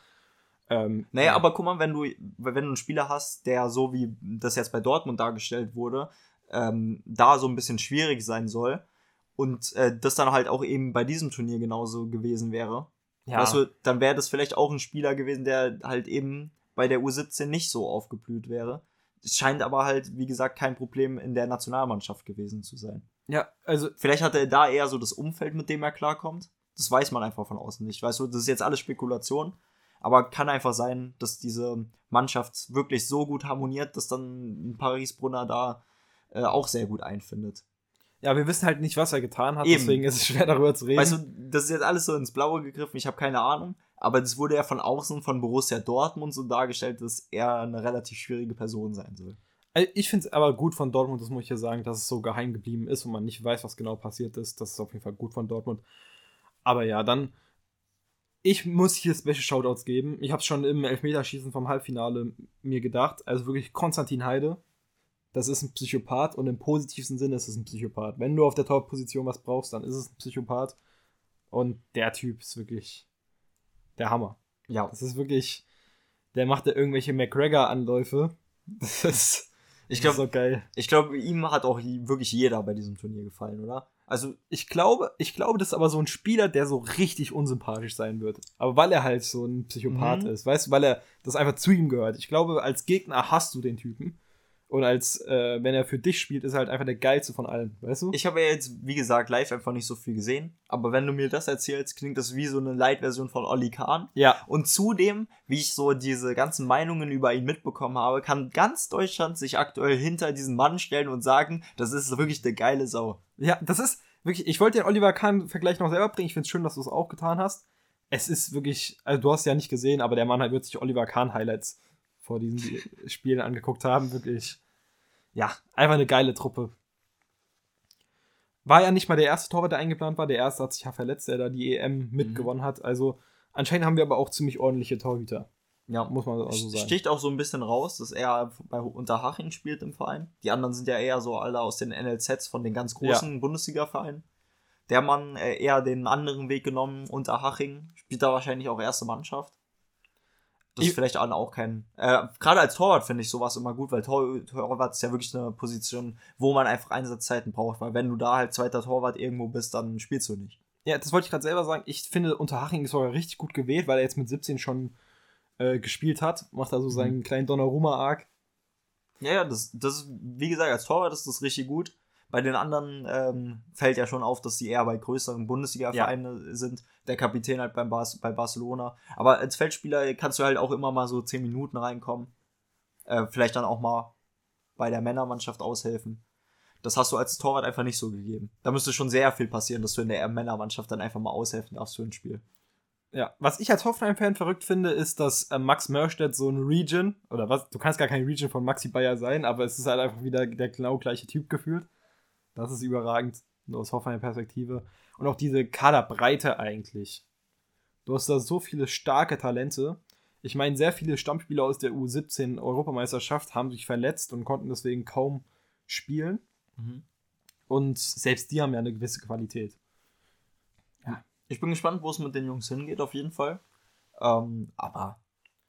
Ähm, naja, ja. aber guck mal, wenn du, wenn du einen Spieler hast, der so wie das jetzt bei Dortmund dargestellt wurde, ähm, da so ein bisschen schwierig sein soll und äh, das dann halt auch eben bei diesem Turnier genauso gewesen wäre, ja. weißt du, dann wäre das vielleicht auch ein Spieler gewesen, der halt eben bei der U17 nicht so aufgeblüht wäre. Es scheint aber halt, wie gesagt, kein Problem in der Nationalmannschaft gewesen zu sein. Ja, also. Vielleicht hat er da eher so das Umfeld, mit dem er klarkommt. Das weiß man einfach von außen nicht. Weißt du, das ist jetzt alles Spekulation. Aber kann einfach sein, dass diese Mannschaft wirklich so gut harmoniert, dass dann Paris Brunner da äh, auch sehr gut einfindet. Ja, wir wissen halt nicht, was er getan hat, Eben. deswegen ist es schwer darüber zu reden. Weißt du, das ist jetzt alles so ins Blaue gegriffen, ich habe keine Ahnung. aber das wurde ja von außen von Borussia Dortmund so dargestellt, dass er eine relativ schwierige Person sein soll. Also ich finde es aber gut von Dortmund, das muss ich ja sagen, dass es so geheim geblieben ist und man nicht weiß, was genau passiert ist. Das ist auf jeden Fall gut von Dortmund. Aber ja, dann. Ich muss hier Special Shoutouts geben. Ich habe es schon im Elfmeterschießen vom Halbfinale mir gedacht. Also wirklich Konstantin Heide. Das ist ein Psychopath und im positivsten Sinne ist es ein Psychopath. Wenn du auf der Top-Position was brauchst, dann ist es ein Psychopath. Und der Typ ist wirklich der Hammer. Ja. Das ist wirklich. Der macht da irgendwelche McGregor-Anläufe. Das ist. Ich glaube, so geil. ich glaube, ihm hat auch wirklich jeder bei diesem Turnier gefallen, oder? Also, Ich glaube, ich glaube, das ist aber so ein Spieler, der so richtig unsympathisch sein wird. Aber weil er halt so ein Psychopath Mhm. ist, weißt du, weil er das einfach zu ihm gehört. Ich glaube, als Gegner hast du den Typen. Und als, äh, wenn er für dich spielt, ist er halt einfach der geilste von allen, weißt du? ich habe ja jetzt, wie gesagt, live einfach nicht so viel gesehen. Aber wenn du mir das erzählst, klingt das wie so eine Light-Version von Olli Kahn. ja, Und zudem, wie ich so diese ganzen Meinungen über ihn mitbekommen habe, kann ganz Deutschland sich aktuell hinter diesen Mann stellen und sagen, das ist wirklich eine geile Sau. ja, das ist wirklich, ich wollte den Oliver Kahn-Vergleich noch selber bringen. Ich finde es schön, dass du es auch getan hast. Es ist wirklich, also du hast es ja nicht gesehen, aber der Mann halt wird sich Oliver Kahn-Highlights vor diesen Spielen angeguckt haben. Wirklich, ja, einfach eine geile Truppe. War ja nicht mal der erste Torwart, der eingeplant war. Der erste hat sich ja verletzt, der da die EM mitgewonnen hat. Also anscheinend haben wir aber auch ziemlich ordentliche Torhüter. Ja, Muss man also sagen. Sticht auch so ein bisschen raus, dass er bei Unterhaching spielt im Verein. Die anderen sind ja eher so alle aus den NLZs von den ganz großen Bundesliga-Vereinen. Der Mann äh, eher den anderen Weg genommen, Unterhaching, spielt da wahrscheinlich auch erste Mannschaft. Das ist Ich- vielleicht auch kein. Äh, Gerade als Torwart finde ich sowas immer gut, weil Tor, Torwart ist ja wirklich eine Position, wo man einfach Einsatzzeiten braucht, weil wenn du da halt zweiter Torwart irgendwo bist, dann spielst du nicht. Ja, das wollte ich gerade selber sagen. Ich finde, Unterhaching ist sogar richtig gut gewählt, weil er jetzt mit 17 schon äh, gespielt hat. Macht also seinen kleinen Donnarumma-Arc. Ja, ja, das, das ist, wie gesagt, als Torwart ist das richtig gut. Bei den anderen ähm, fällt ja schon auf, dass die eher bei größeren Bundesliga-Vereinen sind. Der Kapitän halt beim Bas bei Barcelona. Aber als Feldspieler kannst du halt auch immer mal so 10 Minuten reinkommen. Äh, vielleicht dann auch mal bei der Männermannschaft aushelfen. Das hast du als Torwart einfach nicht so gegeben. Da müsste schon sehr viel passieren, dass du in der Männermannschaft dann einfach mal aushelfen darfst für ein Spiel. Ja, was ich als Hoffenheim-Fan verrückt finde, ist, dass äh, Max Mörstedt so ein Region, oder was, du kannst gar kein Region von Maxi Bayer sein, aber es ist halt einfach wieder der genau gleiche Typ gefühlt. Das ist überragend, nur aus Hoffenheim-Perspektive. Und auch diese Kaderbreite eigentlich. Du hast da so viele starke Talente. Ich meine, sehr viele Stammspieler aus der U17-Europameisterschaft haben sich verletzt und konnten deswegen kaum spielen. Und selbst die haben ja eine gewisse Qualität. Ich bin gespannt, wo es mit den Jungs hingeht, auf jeden Fall. Ähm, aber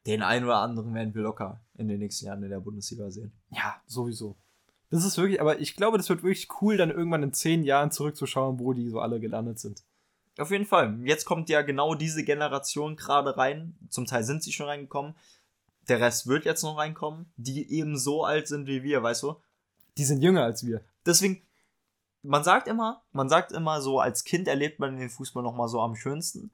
den einen oder anderen werden wir locker in den nächsten Jahren in der Bundesliga sehen. Ja, sowieso. Das ist wirklich, aber ich glaube, das wird wirklich cool, dann irgendwann in zehn Jahren zurückzuschauen, wo die so alle gelandet sind. Auf jeden Fall. Jetzt kommt ja genau diese Generation gerade rein. Zum Teil sind sie schon reingekommen. Der Rest wird jetzt noch reinkommen, die eben so alt sind wie wir, weißt du? Die sind jünger als wir. Deswegen, man sagt immer, man sagt immer so, als Kind erlebt man den Fußball nochmal so am schönsten.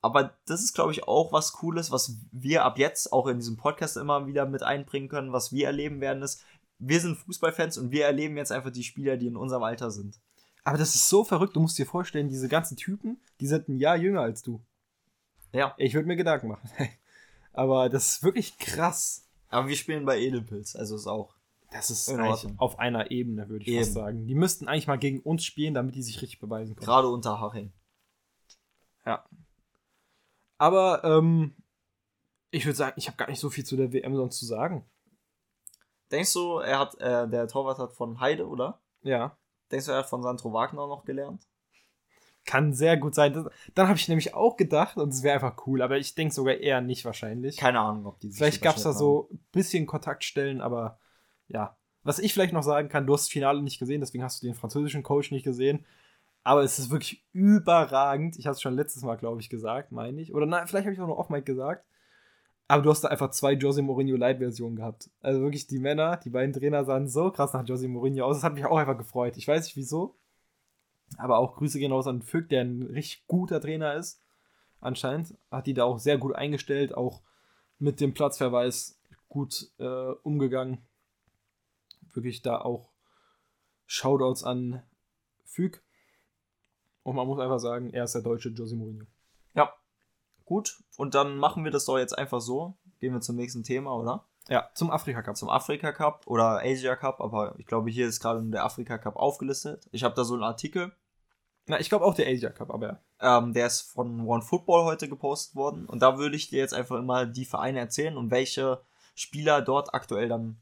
Aber das ist, glaube ich, auch was Cooles, was wir ab jetzt auch in diesem Podcast immer wieder mit einbringen können, was wir erleben werden, ist, wir sind Fußballfans und wir erleben jetzt einfach die Spieler, die in unserem Alter sind. Aber das ist so verrückt, du musst dir vorstellen, diese ganzen Typen, die sind ein Jahr jünger als du. Ja. Ich würde mir Gedanken machen. Aber das ist wirklich krass. Aber wir spielen bei Edelpilz, also ist auch. Das ist auf einer Ebene, würde ich Eben. fast sagen. Die müssten eigentlich mal gegen uns spielen, damit die sich richtig beweisen können. Gerade unter Haching. Ja. Aber ähm, ich würde sagen, ich habe gar nicht so viel zu der WM sonst zu sagen. Denkst du, er hat, äh, der Torwart hat von Heide, oder? Ja. Denkst du, er hat von Sandro Wagner noch gelernt? Kann sehr gut sein. Das, dann habe ich nämlich auch gedacht, und es wäre einfach cool, aber ich denke sogar eher nicht wahrscheinlich. Keine Ahnung, ob die sich vielleicht gab es da so ein bisschen Kontaktstellen, aber ja. Was ich vielleicht noch sagen kann, du hast das Finale nicht gesehen, deswegen hast du den französischen Coach nicht gesehen. Aber es ist wirklich überragend. Ich habe es schon letztes Mal, glaube ich, gesagt, meine ich. Oder nein, vielleicht habe ich auch noch off-mic gesagt. Aber du hast da einfach zwei Jose Mourinho Light-Versionen gehabt. Also wirklich die Männer, die beiden Trainer sahen so krass nach Jose Mourinho aus. Das hat mich auch einfach gefreut. Ich weiß nicht wieso. Aber auch Grüße gehen raus an Fück, der ein richtig guter Trainer ist. Anscheinend hat die da auch sehr gut eingestellt, auch mit dem Platzverweis gut äh, umgegangen. Wirklich da auch Shoutouts an Füg. Und man muss einfach sagen, er ist der deutsche Jose Mourinho. Gut. Und dann machen wir das doch jetzt einfach so. Gehen wir zum nächsten Thema, oder? Ja, zum Afrika Cup. Zum Afrika Cup oder Asia Cup, aber ich glaube, hier ist gerade der Afrika Cup aufgelistet. Ich habe da so einen Artikel, Na, ich glaube auch der Asia Cup, aber ja. ähm, der ist von One Football heute gepostet worden. Und da würde ich dir jetzt einfach immer die Vereine erzählen und welche Spieler dort aktuell dann,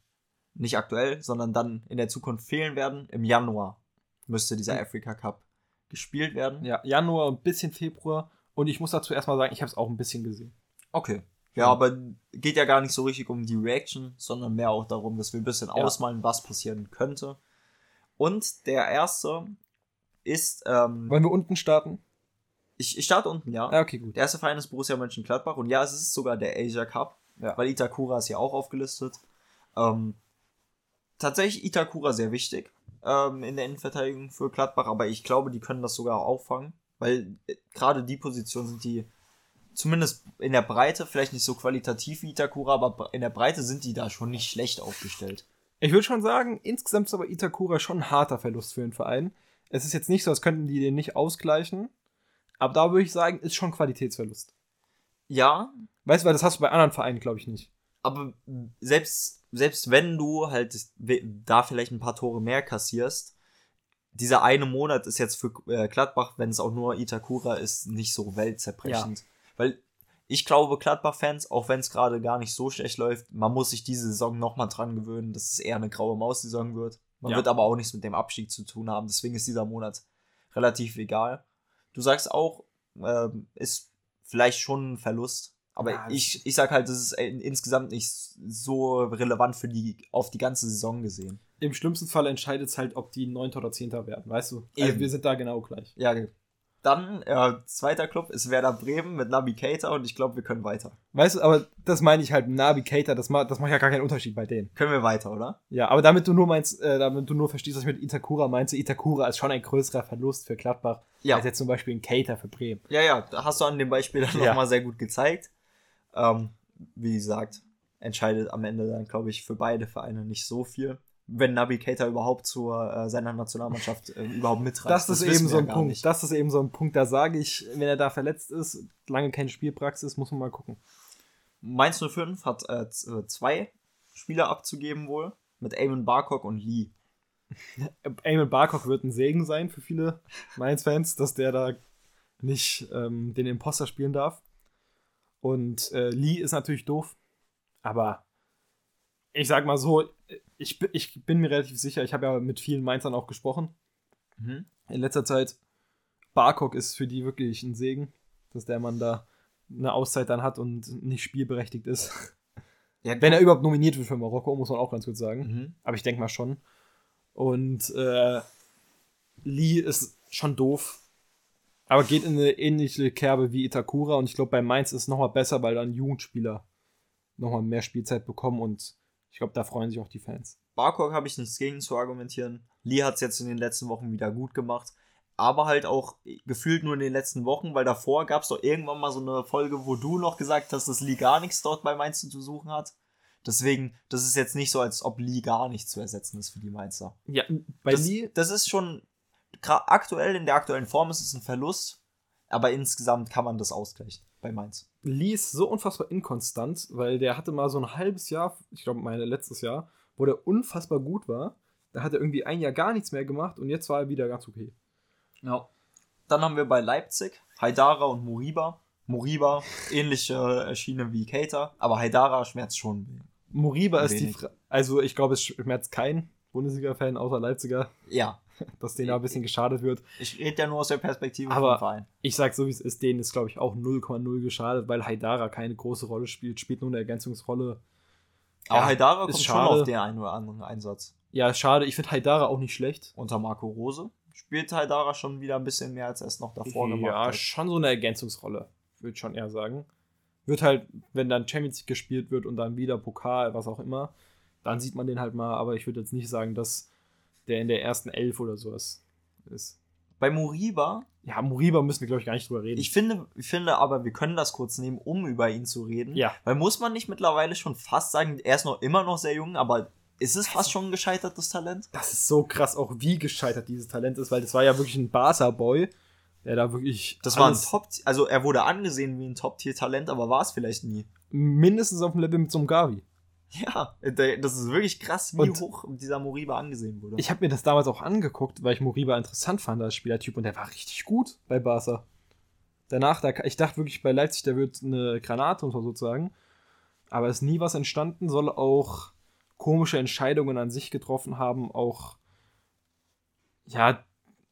nicht aktuell, sondern dann in der Zukunft fehlen werden. Im Januar müsste dieser Mhm. Afrika Cup gespielt werden. Ja, Januar und ein bisschen Februar. Und ich muss dazu erstmal sagen, ich habe es auch ein bisschen gesehen. Okay. Ja, aber geht ja gar nicht so richtig um die Reaction, sondern mehr auch darum, dass wir ein bisschen Ja. ausmalen, was passieren könnte. Und der erste ist, ähm, Wollen wir unten starten? ich, ich starte unten, ja. Ja, okay, gut. Der erste Verein ist Borussia Mönchengladbach und ja, es ist sogar der Asia Cup, Ja. weil Itakura ist hier auch aufgelistet. Ähm, tatsächlich Itakura sehr wichtig ähm, in der Innenverteidigung für Gladbach, aber ich glaube, die können das sogar auffangen, weil äh, gerade die Position sind die zumindest in der Breite, vielleicht nicht so qualitativ wie Itakura, aber in der Breite sind die da schon nicht schlecht aufgestellt. Ich würde schon sagen, insgesamt ist aber Itakura schon ein harter Verlust für den Verein. Es ist jetzt nicht so, als könnten die den nicht ausgleichen. Aber da würde ich sagen, ist schon Qualitätsverlust. Ja, Weißt du, weil das hast du bei anderen Vereinen, glaube ich, nicht. aber selbst, selbst wenn du halt da vielleicht ein paar Tore mehr kassierst, dieser eine Monat ist jetzt für äh, Gladbach, wenn es auch nur Itakura ist, nicht so weltzerbrechend. Weil ich glaube, Gladbach-Fans, auch wenn es gerade gar nicht so schlecht läuft, man muss sich diese Saison nochmal dran gewöhnen, dass es eher eine graue Maus-Saison wird. Man Ja. wird aber auch nichts mit dem Abstieg zu tun haben, deswegen ist dieser Monat relativ egal. Du sagst auch, ähm, ist vielleicht schon ein Verlust. Aber Ja, ich, ich sag halt, das ist äh, insgesamt nicht so relevant für die, auf die ganze Saison gesehen. Im schlimmsten Fall entscheidet es halt, ob die 9. oder 10. werden, weißt du? Also Eben. wir sind da genau gleich. Ja, dann, äh, zweiter Club ist Werder Bremen mit Nabi Keita und ich glaube, wir können weiter. Weißt du, aber das meine ich halt, Navigator, das, ma das macht ja gar keinen Unterschied bei denen. Können wir weiter, oder? Ja, aber damit du nur meinst, äh, damit du nur verstehst, was ich mit Itakura meinst, Itakura ist schon ein größerer Verlust für Gladbach, Ja. als jetzt zum Beispiel ein Cater für Bremen. Ja, ja, da hast du an dem Beispiel dann Ja. nochmal sehr gut gezeigt. Ähm, wie gesagt, entscheidet am Ende dann, glaube ich, für beide Vereine nicht so viel. Wenn Nabi Keita überhaupt zu äh, seiner Nationalmannschaft äh, überhaupt mitreißt. Das ist wissen eben so ein Punkt. nicht. Das ist eben so ein Punkt, da sage ich, wenn er da verletzt ist, lange keine Spielpraxis, muss man mal gucken. Mainz 05 hat äh, äh, zwei Spieler abzugeben wohl. Mit Eamon Barcock und Lee. Eamon Barcock wird ein Segen sein für viele Mainz-Fans, dass der da nicht ähm, den Imposter spielen darf. Und äh, Lee ist natürlich doof, aber ich sag mal so, ich, bin- ich bin mir relativ sicher, ich habe ja mit vielen Mainzern auch gesprochen Mhm. in letzter Zeit. Barcock ist für die wirklich ein Segen, dass der Mann da eine Auszeit dann hat und nicht spielberechtigt ist. Ja, Wenn er überhaupt nominiert wird für Marokko, muss man auch ganz kurz sagen. mhm. Aber ich denke mal schon. Und äh, Lee ist schon doof. Aber geht in eine ähnliche Kerbe wie Itakura. Und ich glaube, bei Mainz ist es nochmal besser, weil dann Jugendspieler nochmal mehr Spielzeit bekommen. Und ich glaube, da freuen sich auch die Fans. Barcock habe ich nichts gegen zu argumentieren. Lee hat es jetzt in den letzten Wochen wieder gut gemacht. Aber halt auch gefühlt nur in den letzten Wochen, weil davor gab es doch irgendwann mal so eine Folge, wo du noch gesagt hast, dass Lee gar nichts dort bei Mainz zu suchen hat. Deswegen, das ist jetzt nicht so, als ob Lee gar nicht zu ersetzen ist für die Mainzer. Ja, bei das, Lee, das ist schon, aktuell, in der aktuellen Form ist es ein Verlust, aber insgesamt kann man das ausgleichen bei Mainz. Lee ist so unfassbar inkonstant, weil der hatte mal so ein halbes Jahr, ich glaube, meine letztes Jahr, wo der unfassbar gut war. Da hat er irgendwie ein Jahr gar nichts mehr gemacht und jetzt war er wieder ganz okay. Ja. Dann haben wir bei Leipzig Haidara und Moriba. Moriba, ähnliche äh, Schiene wie Keita, aber Haidara schmerzt schon. Moriba ist die. Fra Also, ich glaube, es schmerzt keinen Bundesliga-Fan außer Leipziger, Ja, dass denen da ein bisschen geschadet wird. ich rede ja nur aus der Perspektive Aber- vom Verein. Ich sag so, wie es ist, denen ist, glaube ich, auch 0,0 geschadet, weil Haidara keine große Rolle spielt, spielt nur eine Ergänzungsrolle. Aber Ja, Haidara ist kommt schon schade. auf den einen oder anderen Einsatz. Ja, schade. Ich finde Haidara auch nicht schlecht. Unter Marco Rose spielt Haidara schon wieder ein bisschen mehr, als er es noch davor gemacht ja, hat. schon so eine Ergänzungsrolle, würde ich schon eher sagen. Wird halt, wenn dann Champions League gespielt wird und dann wieder Pokal, was auch immer, dann sieht man den halt mal, aber ich würde jetzt nicht sagen, dass der in der ersten Elf oder sowas ist. Bei Moriba, Ja, Moriba müssen wir, glaube ich, gar nicht drüber reden. ich finde, ich finde aber, wir können das kurz nehmen, um über ihn zu reden. ja, Weil muss man nicht mittlerweile schon fast sagen, er ist noch immer noch sehr jung, aber ist es fast schon ein gescheitertes Talent? das ist so krass auch, wie gescheitert dieses Talent ist, weil das war ja wirklich ein Barca-Boy. Der da wirklich. Das war ein Top, also er wurde angesehen wie ein Top-Tier-Talent, aber war es vielleicht nie. Mindestens auf dem Level mit so einem Gavi. Ja, das ist wirklich krass, wie und hoch dieser Moriba angesehen wurde. Ich habe mir das damals auch angeguckt, weil ich Moriba interessant fand als Spielertyp und der war richtig gut bei Barca. Danach, da, ich dachte wirklich bei Leipzig, der wird eine Granate und so sozusagen. Aber es ist nie was entstanden, soll auch komische Entscheidungen an sich getroffen haben, auch ja,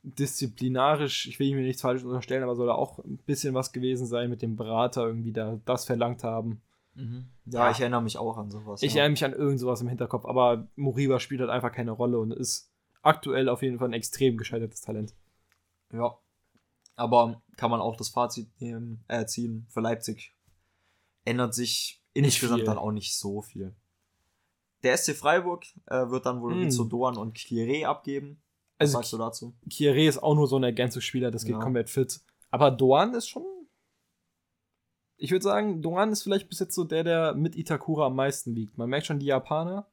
disziplinarisch, ich will ihm nichts falsch unterstellen, aber soll da auch ein bisschen was gewesen sein mit dem Berater irgendwie, da das verlangt haben. Mhm. Ja, ja, ich erinnere mich auch an sowas. Ich ja. erinnere mich an irgend sowas im Hinterkopf, aber Moriba spielt halt einfach keine Rolle und ist aktuell auf jeden Fall ein extrem gescheitertes Talent. Ja. Aber kann man auch das Fazit nehmen, äh, ziehen, für Leipzig ändert sich insgesamt dann auch nicht so viel. Der SC Freiburg äh, wird dann wohl mm. zu Doan und Kire abgeben. Was also, sagst du dazu? Kire ist auch nur so ein Ergänzungsspieler, das geht ja. komplett fit. Aber Doan ist schon ich würde sagen, Doan ist vielleicht bis jetzt so der, der mit Itakura am meisten wiegt. Man merkt schon die Japaner.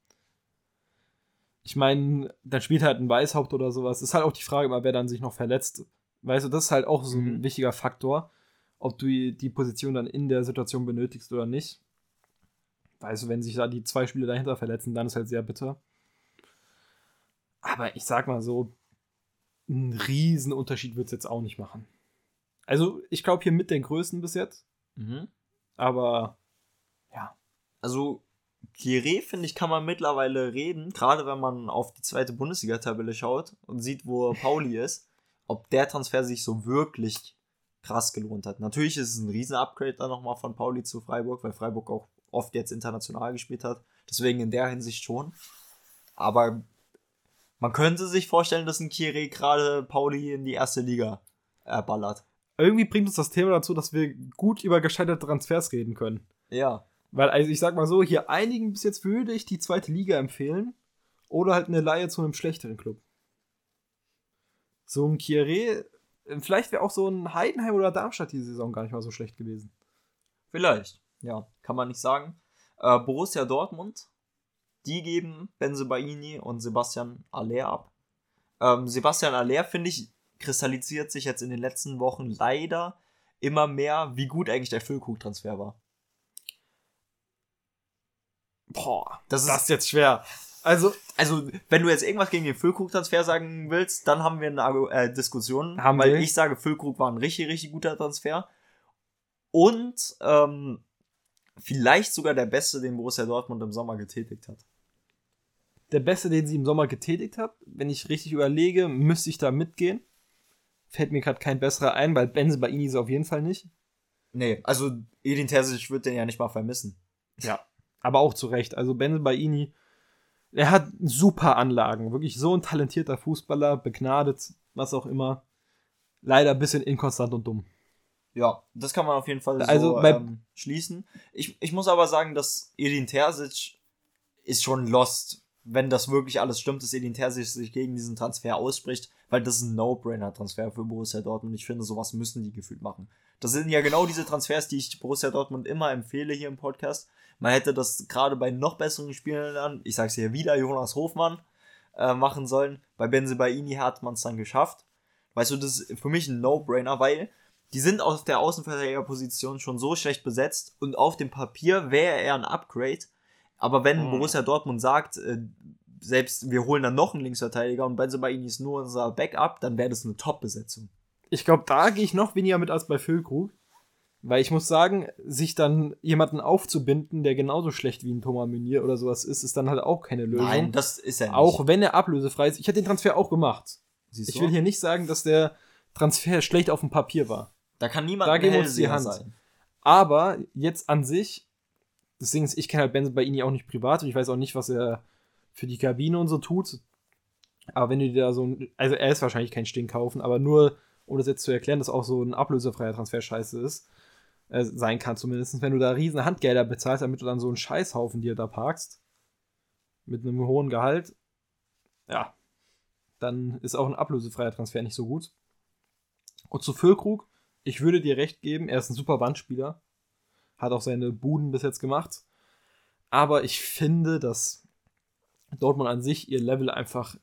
Ich meine, dann spielt halt ein Weißhaupt oder sowas. Ist halt auch die Frage immer, wer dann sich noch verletzt. Weißt du, das ist halt auch so ein mhm. wichtiger Faktor, ob du die Position dann in der Situation benötigst oder nicht. Weißt du, wenn sich da die zwei Spiele dahinter verletzen, dann ist halt sehr bitter. Aber ich sag mal so, einen riesen Unterschied wird es jetzt auch nicht machen. Also, ich glaube hier mit den Größten bis jetzt. Mhm. Aber ja. Also Kire, finde ich, kann man mittlerweile reden, gerade wenn man auf die zweite Bundesliga-Tabelle schaut und sieht, wo Pauli ist, ob der Transfer sich so wirklich krass gelohnt hat. Natürlich ist es ein Riesen-Upgrade dann nochmal von Pauli zu Freiburg, weil Freiburg auch oft jetzt international gespielt hat. Deswegen in der Hinsicht schon. Aber man könnte sich vorstellen, dass ein Kire gerade Pauli in die erste Liga erballert irgendwie bringt uns das Thema dazu, dass wir gut über gescheiterte Transfers reden können. Ja. Weil, also ich sag mal so, hier einigen bis jetzt würde ich die zweite Liga empfehlen. Oder halt eine Laie zu einem schlechteren Club. So ein Kieré, vielleicht wäre auch so ein Heidenheim oder Darmstadt diese Saison gar nicht mal so schlecht gewesen. Vielleicht, ja, kann man nicht sagen. Äh, Borussia Dortmund, die geben Benzebaini und Sebastian Aller ab. Ähm, Sebastian Aller finde ich kristallisiert sich jetzt in den letzten Wochen leider immer mehr, wie gut eigentlich der Füllkrug-Transfer war. Boah, das ist, das ist jetzt schwer. Also, also, wenn du jetzt irgendwas gegen den Füllkrug-Transfer sagen willst, dann haben wir eine äh, Diskussion. Haben weil wir? ich sage, Füllkrug war ein richtig, richtig guter Transfer. Und ähm, vielleicht sogar der beste, den Borussia Dortmund im Sommer getätigt hat. Der beste, den sie im Sommer getätigt hat, wenn ich richtig überlege, müsste ich da mitgehen fällt mir gerade kein besserer ein, weil Benze bei Ini ist auf jeden Fall nicht. Nee, also Edin Terzic wird den ja nicht mal vermissen. Ja, aber auch zu Recht. Also Benze bei Ini, er hat super Anlagen. Wirklich so ein talentierter Fußballer, begnadet, was auch immer. Leider ein bisschen inkonstant und dumm. Ja, das kann man auf jeden Fall also so ähm, schließen. Ich, ich muss aber sagen, dass Edin Terzic ist schon lost wenn das wirklich alles stimmt, dass Edin Terzic sich gegen diesen Transfer ausspricht, weil das ist ein No-Brainer-Transfer für Borussia Dortmund. Ich finde, sowas müssen die gefühlt machen. Das sind ja genau diese Transfers, die ich Borussia Dortmund immer empfehle hier im Podcast. Man hätte das gerade bei noch besseren Spielern, ich sag's hier wieder, Jonas Hofmann, äh, machen sollen. Bei Benzebaini hat man es dann geschafft. Weißt du, das ist für mich ein No-Brainer, weil die sind auf der Außenverteidigerposition schon so schlecht besetzt und auf dem Papier wäre er ein Upgrade, aber wenn mhm. Borussia Dortmund sagt, äh, selbst wir holen dann noch einen Linksverteidiger und Benzebaini ist nur unser Backup, dann wäre das eine Top-Besetzung. Ich glaube, da gehe ich noch weniger mit als bei Füllkrug. Weil ich muss sagen, sich dann jemanden aufzubinden, der genauso schlecht wie ein Thomas Meunier oder sowas ist, ist dann halt auch keine Lösung. Nein, das ist er nicht. Auch wenn er ablösefrei ist. Ich hätte den Transfer auch gemacht. Siehst ich will hier nicht sagen, dass der Transfer schlecht auf dem Papier war. Da kann niemand da geben uns die Hand. Sein. Aber jetzt an sich Deswegen, ich kenne halt Ben bei ihm auch nicht privat und ich weiß auch nicht, was er für die Kabine und so tut. Aber wenn du dir da so ein, also er ist wahrscheinlich kein Stink kaufen, aber nur, um das jetzt zu erklären, dass auch so ein ablösefreier Transfer scheiße ist, äh, sein kann zumindest, wenn du da riesen Handgelder bezahlst, damit du dann so einen Scheißhaufen dir da parkst, mit einem hohen Gehalt, ja, dann ist auch ein ablösefreier Transfer nicht so gut. Und zu Füllkrug, ich würde dir recht geben, er ist ein super Bandspieler hat auch seine Buden bis jetzt gemacht. Aber ich finde, dass Dortmund an sich ihr Level einfach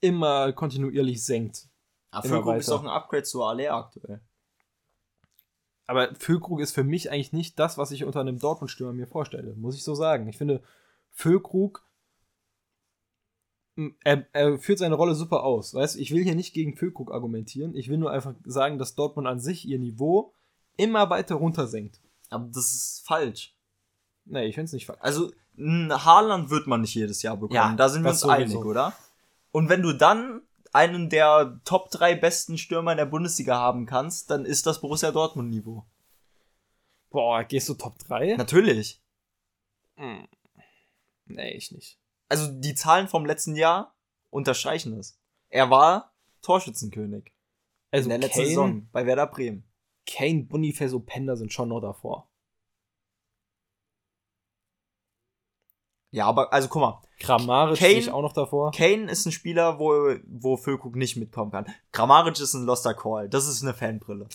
immer kontinuierlich senkt. Aber Füllkrug ist doch ein Upgrade zu Aller aktuell. Aber Füllkrug ist für mich eigentlich nicht das, was ich unter einem Dortmund-Stürmer mir vorstelle, muss ich so sagen. Ich finde, Füllkrug, er, er führt seine Rolle super aus. Weißt ich will hier nicht gegen Füllkrug argumentieren. Ich will nur einfach sagen, dass Dortmund an sich ihr Niveau immer weiter runtersenkt. Aber das ist falsch. Nee, ich finde es nicht falsch. Also, ein Haaland wird man nicht jedes Jahr bekommen. Ja, da sind wir das uns einig, sowieso. oder? Und wenn du dann einen der Top 3 besten Stürmer in der Bundesliga haben kannst, dann ist das Borussia Dortmund Niveau. Boah, gehst du Top 3? Natürlich. Hm. Nee, ich nicht. Also die Zahlen vom letzten Jahr unterstreichen es. Er war Torschützenkönig Also in der letzten Kane, Saison bei Werder Bremen. Kane, Boniface, Openda sind schon noch davor. Ja, aber also guck mal, Kramaric Kane- ich auch noch davor. Kane ist ein Spieler, wo, wo Füllkrug nicht mitkommen kann. Kramaric ist ein Loster Call. Das ist eine Fanbrille.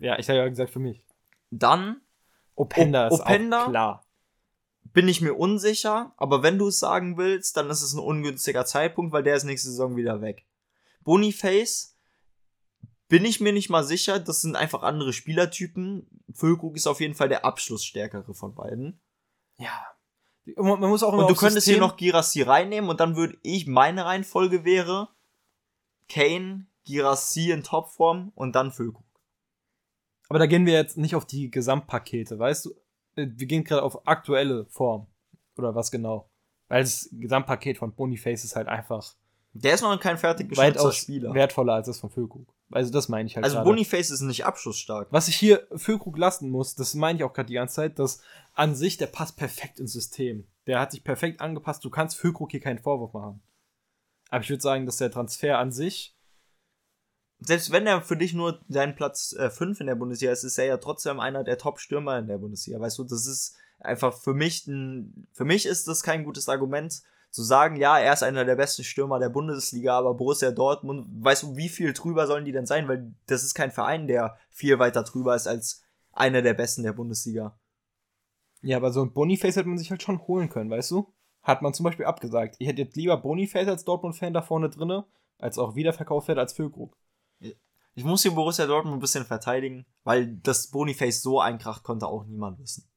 Ja, ich habe ja gesagt für mich. Dann Openda O- ist Openda? auch klar. bin ich mir unsicher, aber wenn du es sagen willst, dann ist es ein ungünstiger Zeitpunkt, weil der ist nächste Saison wieder weg. Boniface bin ich mir nicht mal sicher, das sind einfach andere Spielertypen. Füllkrug ist auf jeden Fall der abschlussstärkere von beiden. Ja. Man muss auch immer Und du könntest System- hier noch Girassi reinnehmen und dann würde ich, meine Reihenfolge wäre Kane, Girassi in Topform und dann Füllkrug. Aber da gehen wir jetzt nicht auf die Gesamtpakete, weißt du? Äh, Wir gehen gerade auf aktuelle Form. Oder was genau? Weil das Gesamtpaket von Boniface ist halt einfach Der ist noch kein fertig weitaus Spieler. wertvoller als das von Füllkrug. Also das meine ich halt Also gerade. Boniface ist nicht abschlussstark. Was ich hier Füllkrug lassen muss, das meine ich auch gerade die ganze Zeit, dass an sich, der passt perfekt ins System. Der hat sich perfekt angepasst. Du kannst Füllkrug hier keinen Vorwurf machen. Aber ich würde sagen, dass der Transfer an sich, selbst wenn er für dich nur dein Platz 5 in der Bundesliga ist, ist er ja trotzdem einer der Top-Stürmer in der Bundesliga. Weißt du, das ist einfach für mich ein, für mich ist das kein gutes Argument zu sagen, ja, er ist einer der besten Stürmer der Bundesliga, aber Borussia Dortmund, weißt du, wie viel drüber sollen die denn sein? Weil das ist kein Verein, der viel weiter drüber ist als einer der besten der Bundesliga. ja, aber so ein Boniface hätte man sich halt schon holen können, weißt du? Hat man zum Beispiel abgesagt. Ich hätte jetzt lieber Boniface als Dortmund-Fan da vorne drinne, als auch wiederverkauft wird als Füllkrug. Ich muss hier Borussia Dortmund ein bisschen verteidigen, weil das Boniface so einkracht, konnte auch niemand wissen.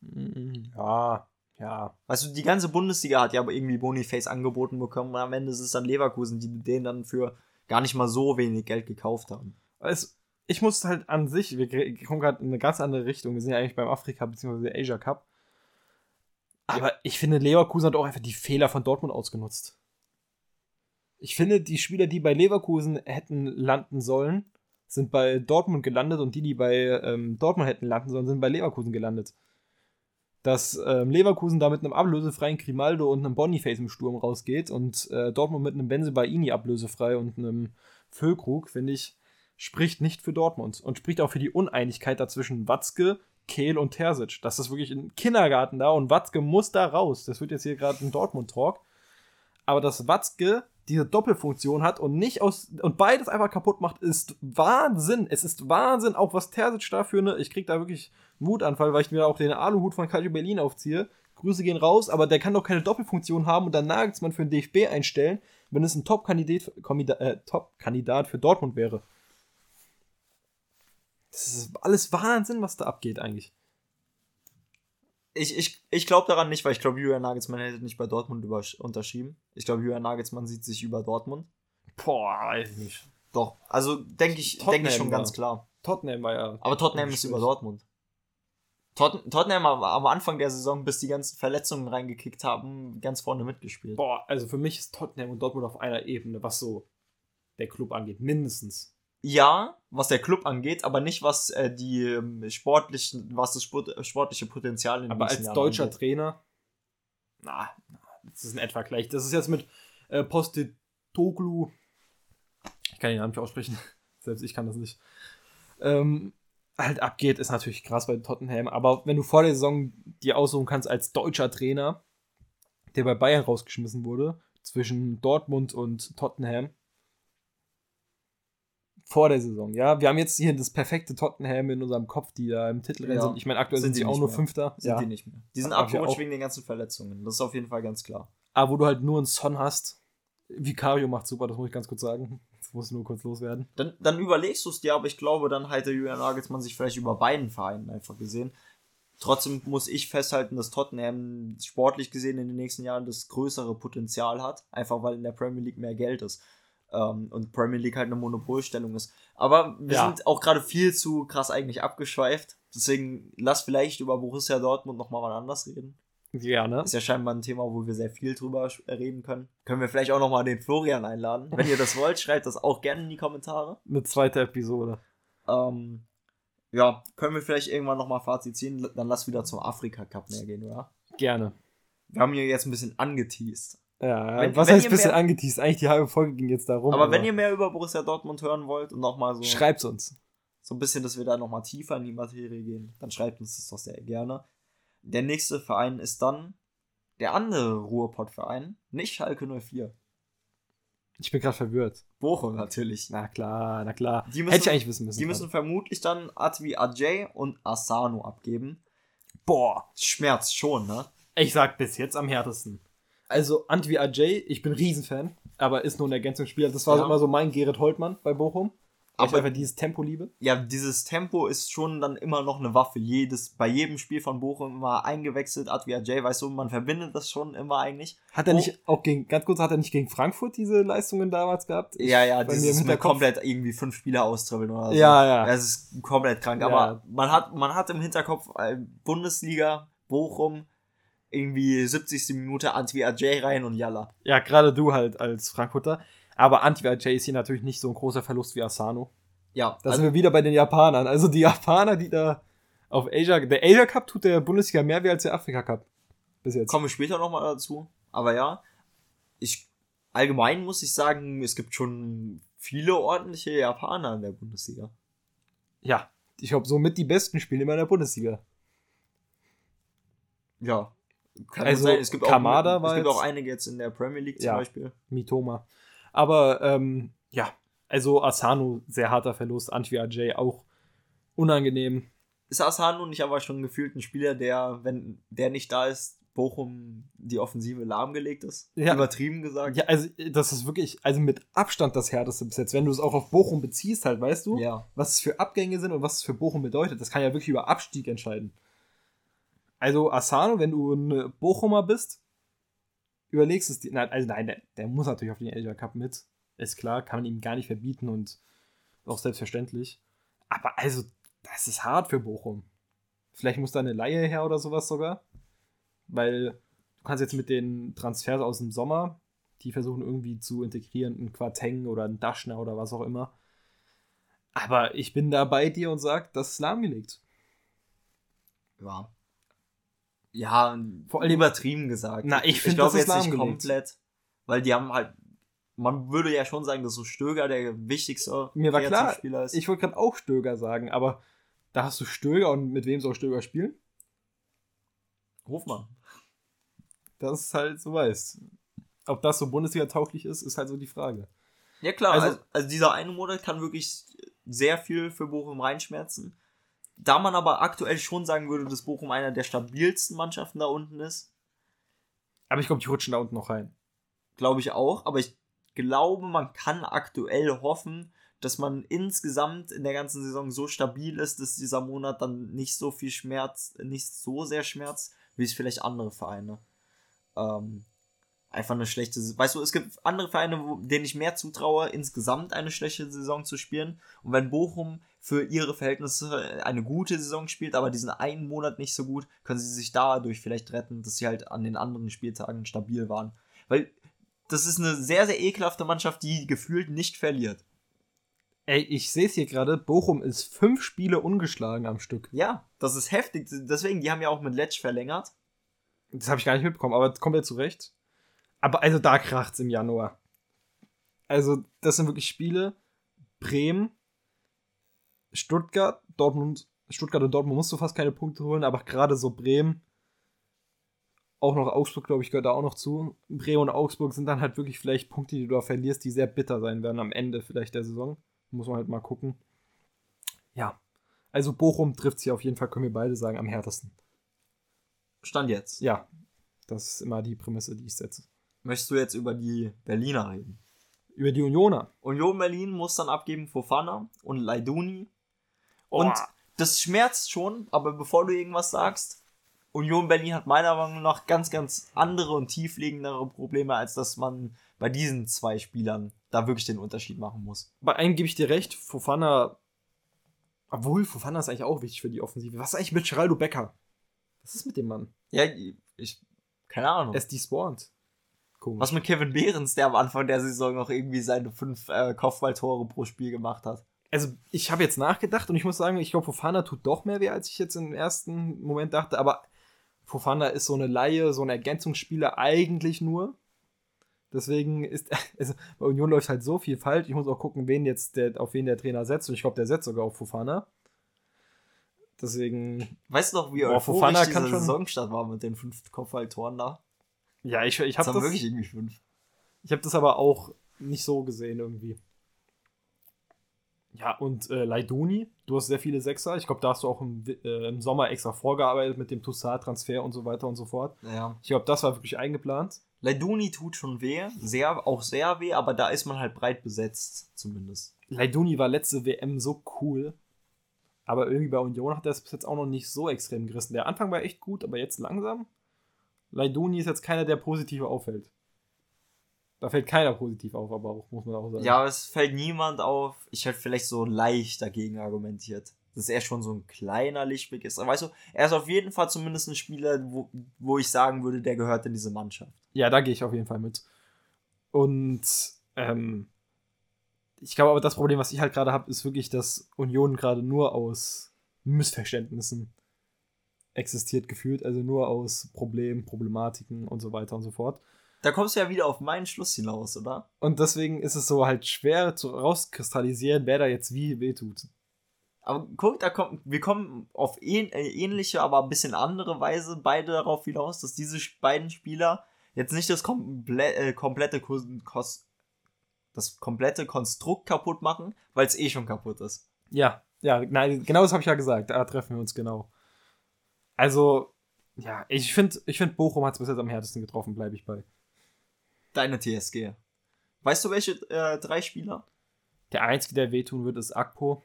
Mhm. Ja, ja. Weißt du, die ganze Bundesliga hat ja aber irgendwie Boniface angeboten bekommen und am Ende ist es dann Leverkusen, die den dann für gar nicht mal so wenig Geld gekauft haben. Es, ich muss halt an sich, wir kommen gerade in eine ganz andere Richtung. Wir sind ja eigentlich beim Afrika- bzw. Asia Cup. Aber ich finde, Leverkusen hat auch einfach die Fehler von Dortmund ausgenutzt. Ich finde, die Spieler, die bei Leverkusen hätten landen sollen, sind bei Dortmund gelandet und die, die bei ähm, Dortmund hätten landen sollen, sind bei Leverkusen gelandet. Dass ähm, Leverkusen da mit einem ablösefreien Grimaldo und einem Boniface im Sturm rausgeht und äh, Dortmund mit einem Benzebaini ablösefrei und einem Füllkrug, finde ich, spricht nicht für Dortmund und spricht auch für die Uneinigkeit dazwischen Watzke, Kehl und Terzic. Das ist wirklich ein Kindergarten da und Watzke muss da raus. Das wird jetzt hier gerade ein Dortmund-Talk. Aber dass Watzke diese Doppelfunktion hat und nicht aus und beides einfach kaputt macht, ist Wahnsinn. Es ist Wahnsinn, auch was Terzic dafür, ne? Ich krieg da wirklich Wutanfall, weil ich mir auch den Aluhut von Calcio Berlin aufziehe. Grüße gehen raus, aber der kann doch keine Doppelfunktion haben und dann Nagelsmann für den DFB einstellen, wenn es ein Top-Kandidat äh, Top-Kandidat für Dortmund wäre. Das ist alles Wahnsinn, was da abgeht eigentlich. Ich, ich, ich glaube daran nicht, weil ich glaube, Julian Nagelsmann hätte nicht bei Dortmund über, unterschrieben. Ich glaube, Julian Nagelsmann sieht sich über Dortmund. Boah, weiß ich nicht. Doch, also denke ich, Tottenham denke ich schon war- ganz klar. Tottenham war ja. Aber Tottenham ist über Dortmund. Tot, Tottenham am, am Anfang der Saison, bis die ganzen Verletzungen reingekickt haben, ganz vorne mitgespielt. Boah, also für mich ist Tottenham und Dortmund auf einer Ebene, was so der Club angeht. Mindestens. Ja, was der Club angeht, aber nicht was äh, die ähm, sportlichen, was das Sport, äh, sportliche Potenzial in Aber als Jahren deutscher angeht. Trainer, na, das ist ein etwa gleich. Das ist jetzt mit äh, Postetoglu. Ich kann den Namen nicht aussprechen. Selbst ich kann das nicht. Ähm, halt abgeht, ist natürlich krass bei Tottenham. Aber wenn du vor der Saison dir aussuchen kannst als deutscher Trainer, der bei Bayern rausgeschmissen wurde, zwischen Dortmund und Tottenham, vor der Saison, ja. Wir haben jetzt hier das perfekte Tottenham in unserem Kopf, die da im Titelrennen Ja. sind. Ich meine, aktuell Sind sie auch nur mehr. Fünfter. Sind ja. die nicht mehr. Die sind abgerutscht wegen den ganzen Verletzungen. Das ist auf jeden Fall ganz klar. Aber wo du halt nur einen Son hast. Vicario macht super, das muss ich ganz kurz sagen. Das muss nur kurz loswerden. Dann, dann überlegst du es dir, aber ich glaube, dann hätte Julian Nagelsmann sich vielleicht über beiden Vereinen einfach gesehen. Trotzdem muss ich festhalten, dass Tottenham sportlich gesehen in den nächsten Jahren das größere Potenzial hat, einfach weil in der Premier League mehr Geld ist. Ähm, und Premier League halt eine Monopolstellung ist. Aber wir Ja. sind auch gerade viel zu krass eigentlich abgeschweift. Deswegen lass vielleicht über Borussia Dortmund nochmal wann anders reden. Gerne. Ist ja scheinbar ein Thema, wo wir sehr viel drüber sch- reden können. Können wir vielleicht auch nochmal den Florian einladen. Wenn ihr das wollt, schreibt das auch gerne in die Kommentare. Eine zweite Episode. Ähm, ja, können wir vielleicht irgendwann nochmal Fazit ziehen. Dann lass wieder zum Afrika Cup mehr gehen, oder? Gerne. Wir haben hier jetzt ein bisschen angeteased. Ja, Wenn- was wenn heißt ein bisschen angeteased? Eigentlich die halbe Folge ging jetzt darum. Aber wenn ihr mehr über Borussia Dortmund hören wollt und nochmal so, Schreibt's uns. so ein bisschen, dass wir da nochmal tiefer in die Materie gehen, dann schreibt uns das doch sehr gerne. Der nächste Verein ist dann der andere Ruhrpott-Verein, nicht Schalke 04. Ich bin gerade verwirrt. Bochum natürlich. Na klar, na klar. Die müssen- Hätte ich eigentlich wissen müssen. Die müssen vermutlich dann Atvi Ajay und Asano abgeben. Boah. Schmerzt schon, ne? Ich sag bis jetzt am härtesten. Also, Antwi Ajay, ich bin Riesenfan, aber ist nur ein Ergänzungsspieler. Das war Ja. so immer so mein Gerrit Holtmann bei Bochum. Aber Aber- einfach dieses Tempo liebe. Ja, dieses Tempo ist schon dann immer noch eine Waffe. Jedes, bei jedem Spiel von Bochum immer eingewechselt, Atvi Ajay, weißt du, man verbindet das schon immer eigentlich. Hat er Oh. nicht auch gegen, ganz kurz, hat er nicht gegen Frankfurt diese Leistungen damals gehabt? Ich- Ja, ja, mir dieses mit Hinterkopf- komplett irgendwie fünf Spieler austribbeln oder so. Ja, ja. Das ist komplett krank. Ja. Aber man hat, man hat im Hinterkopf äh, Bundesliga, Bochum, irgendwie 70. Minute Antwi Ajay rein und Yalla. Ja, gerade du halt als Frankfurter. Aber Antwi Ajay ist hier natürlich nicht so ein großer Verlust wie Asano. Ja, Da also, sind wir wieder bei den Japanern. Also die Japaner, die da auf Asia. Der Asia Cup tut der Bundesliga mehr weh als der Afrika Cup. Bis jetzt. kommen wir später nochmal dazu. Aber ja, ich allgemein muss ich sagen, es gibt schon viele ordentliche Japaner in der Bundesliga. Ja, ich glaube, somit die besten spielen immer in der Bundesliga. Ja. Kann Also, sein. Es gibt Kamada auch, war es gibt auch einige jetzt in der Premier League zum Ja. Beispiel. Mitoma. Aber ähm, ja, also Asano, sehr harter Verlust. Antwi Ajay auch unangenehm. Ist Asano nicht aber schon gefühlt ein Spieler, der, wenn der nicht da ist, Bochum die Offensive lahmgelegt ist? Ja. Übertrieben gesagt. Ja, also das ist wirklich, also mit Abstand das härteste bis jetzt. Wenn du es auch auf Bochum beziehst, halt, weißt du, Ja. was es für Abgänge sind und was es für Bochum bedeutet. Das kann ja wirklich über Abstieg entscheiden. Also Asano, wenn du ein Bochumer bist, überlegst es dir. Nein, also nein, der, der muss natürlich auf den Asia Cup mit. Ist klar, kann man ihm gar nicht verbieten und auch selbstverständlich. Aber also, das ist hart für Bochum. Vielleicht muss da eine Laie her oder sowas sogar. Weil du kannst jetzt mit den Transfers aus dem Sommer, die versuchen irgendwie zu integrieren, einen Quarteng oder einen Daschner oder was auch immer. Aber ich bin da bei dir und sag, das ist lahmgelegt. Ja. Ja, Vor allem- übertrieben gesagt. Na, ich find, glaub das jetzt nicht komplett, weil die haben halt, man würde ja schon sagen, dass so Stöger der wichtigste Mir war klar, ist. Ich wollte gerade auch Stöger sagen, aber da hast du Stöger und mit wem soll Stöger spielen? Hofmann. Das ist halt so weißt. Ob das so Bundesliga-tauglich ist, ist halt so die Frage. Ja klar, Also- also, also dieser eine Monat kann wirklich sehr viel für Bochum reinschmerzen. Da man aber aktuell schon sagen würde, dass Bochum einer der stabilsten Mannschaften da unten ist, Aber ich glaube, die rutschen da unten noch rein. glaube ich auch. Aber ich glaube, man kann aktuell hoffen, dass man insgesamt in der ganzen Saison so stabil ist, dass dieser Monat dann nicht so viel Schmerz, nicht so sehr schmerzt, wie es vielleicht andere Vereine. Ähm, einfach eine schlechte, weißt du, es gibt andere Vereine, wo, denen ich mehr zutraue, insgesamt eine schlechte Saison zu spielen. Und wenn Bochum für ihre Verhältnisse eine gute Saison spielt, aber diesen einen Monat nicht so gut, können sie sich dadurch vielleicht retten, dass sie halt an den anderen Spieltagen stabil waren. Weil das ist eine sehr, sehr ekelhafte Mannschaft, die gefühlt nicht verliert. Ey, ich sehe es hier gerade, Bochum ist fünf Spiele ungeschlagen am Stück. Ja, das ist heftig. Deswegen, die haben ja auch mit Letsch verlängert. Das habe ich gar nicht mitbekommen, aber komplett zu Recht. Aber also da kracht's im Januar. Also, das sind wirklich Spiele. Bremen, Stuttgart, Dortmund, Stuttgart und Dortmund musst du fast keine Punkte holen, aber gerade so Bremen, auch noch Augsburg, glaube ich, gehört da auch noch zu. Bremen und Augsburg sind dann halt wirklich vielleicht Punkte, die du da verlierst, die sehr bitter sein werden am Ende vielleicht der Saison. Muss man halt mal gucken. Ja. Also Bochum trifft sie auf jeden Fall, können wir beide sagen, am härtesten. Stand jetzt. Ja, das ist immer die Prämisse, die ich setze. Möchtest du jetzt über die Berliner reden? Über die Unioner. Union Berlin muss dann abgeben Fofana und Leiduni. Oh. Und das schmerzt schon, aber bevor du irgendwas sagst, Union Berlin hat meiner Meinung nach ganz, ganz andere und tiefliegendere Probleme, als dass man bei diesen zwei Spielern da wirklich den Unterschied machen muss. Bei einem gebe ich dir recht, Fofana. Obwohl, Fofana ist eigentlich auch wichtig für die Offensive. Was ist eigentlich mit Geraldo Becker? Was ist mit dem Mann? Ja, ich. Keine Ahnung. Er ist despawned. Komisch. Was mit Kevin Behrens, der am Anfang der Saison noch irgendwie seine fünf äh, Kopfballtore pro Spiel gemacht hat. Also, ich habe jetzt nachgedacht und ich muss sagen, ich glaube, Fofana tut doch mehr weh, als ich jetzt im ersten Moment dachte. Aber Fofana ist so eine Laie, so ein Ergänzungsspieler eigentlich nur. Deswegen ist, also bei Union läuft halt so viel falsch. Ich muss auch gucken, wen jetzt der, auf wen der Trainer setzt. Und ich glaube, der setzt sogar auf Fofana. Deswegen. Weißt du noch, wie Boah, euphorisch Fofana kann schon- Saisonstart war mit den fünf Kopfballtoren da? Ja, ich, ich habe das, wirklich irgendwie fünf. ich hab das aber auch nicht so gesehen irgendwie. Ja, und äh, Leiduni, du hast sehr viele Sechser. Ich glaube, da hast du auch im, äh, im Sommer extra vorgearbeitet mit dem Toussaint-Transfer und so weiter und so fort. Ja. Ich glaube, das war wirklich eingeplant. Leiduni tut schon weh, sehr, auch sehr weh, aber da ist man halt breit besetzt, zumindest. Leiduni war letzte WM so cool. Aber irgendwie bei Union hat er es bis jetzt auch noch nicht so extrem gerissen. Der Anfang war echt gut, aber jetzt langsam. Leiduni ist jetzt keiner, der positiv auffällt. Da fällt keiner positiv auf, aber auch, muss man auch sagen. Ja, aber es fällt niemand auf. Ich hätte vielleicht so leicht dagegen argumentiert. Dass er schon so ein kleiner Lichtblick ist. Aber weißt du, er ist auf jeden Fall zumindest ein Spieler, wo, wo ich sagen würde, der gehört in diese Mannschaft. Ja, da gehe ich auf jeden Fall mit. Und ähm, ich glaube aber, das Problem, was ich halt gerade habe, ist wirklich, dass Union gerade nur aus Missverständnissen existiert gefühlt. Also nur aus Problemen, Problematiken und so weiter und so fort. Da kommst du ja wieder auf meinen Schluss hinaus, oder? Und deswegen ist es so halt schwer zu rauskristallisieren, wer da jetzt wie wehtut. Aber guck, da kommt, wir kommen auf äh, ähnliche, aber ein bisschen andere Weise beide darauf hinaus, dass diese beiden Spieler jetzt nicht das komple äh, komplette Kos Kos das komplette Konstrukt kaputt machen, weil es eh schon kaputt ist. Ja, ja, nein, genau das habe ich ja gesagt. Da treffen wir uns genau. Also, ja, ich finde, ich find, Bochum hat es bis jetzt am härtesten getroffen, bleibe ich bei. Deine TSG. Weißt du, welche äh, drei Spieler? Der einzige, der wehtun wird, ist Akpo.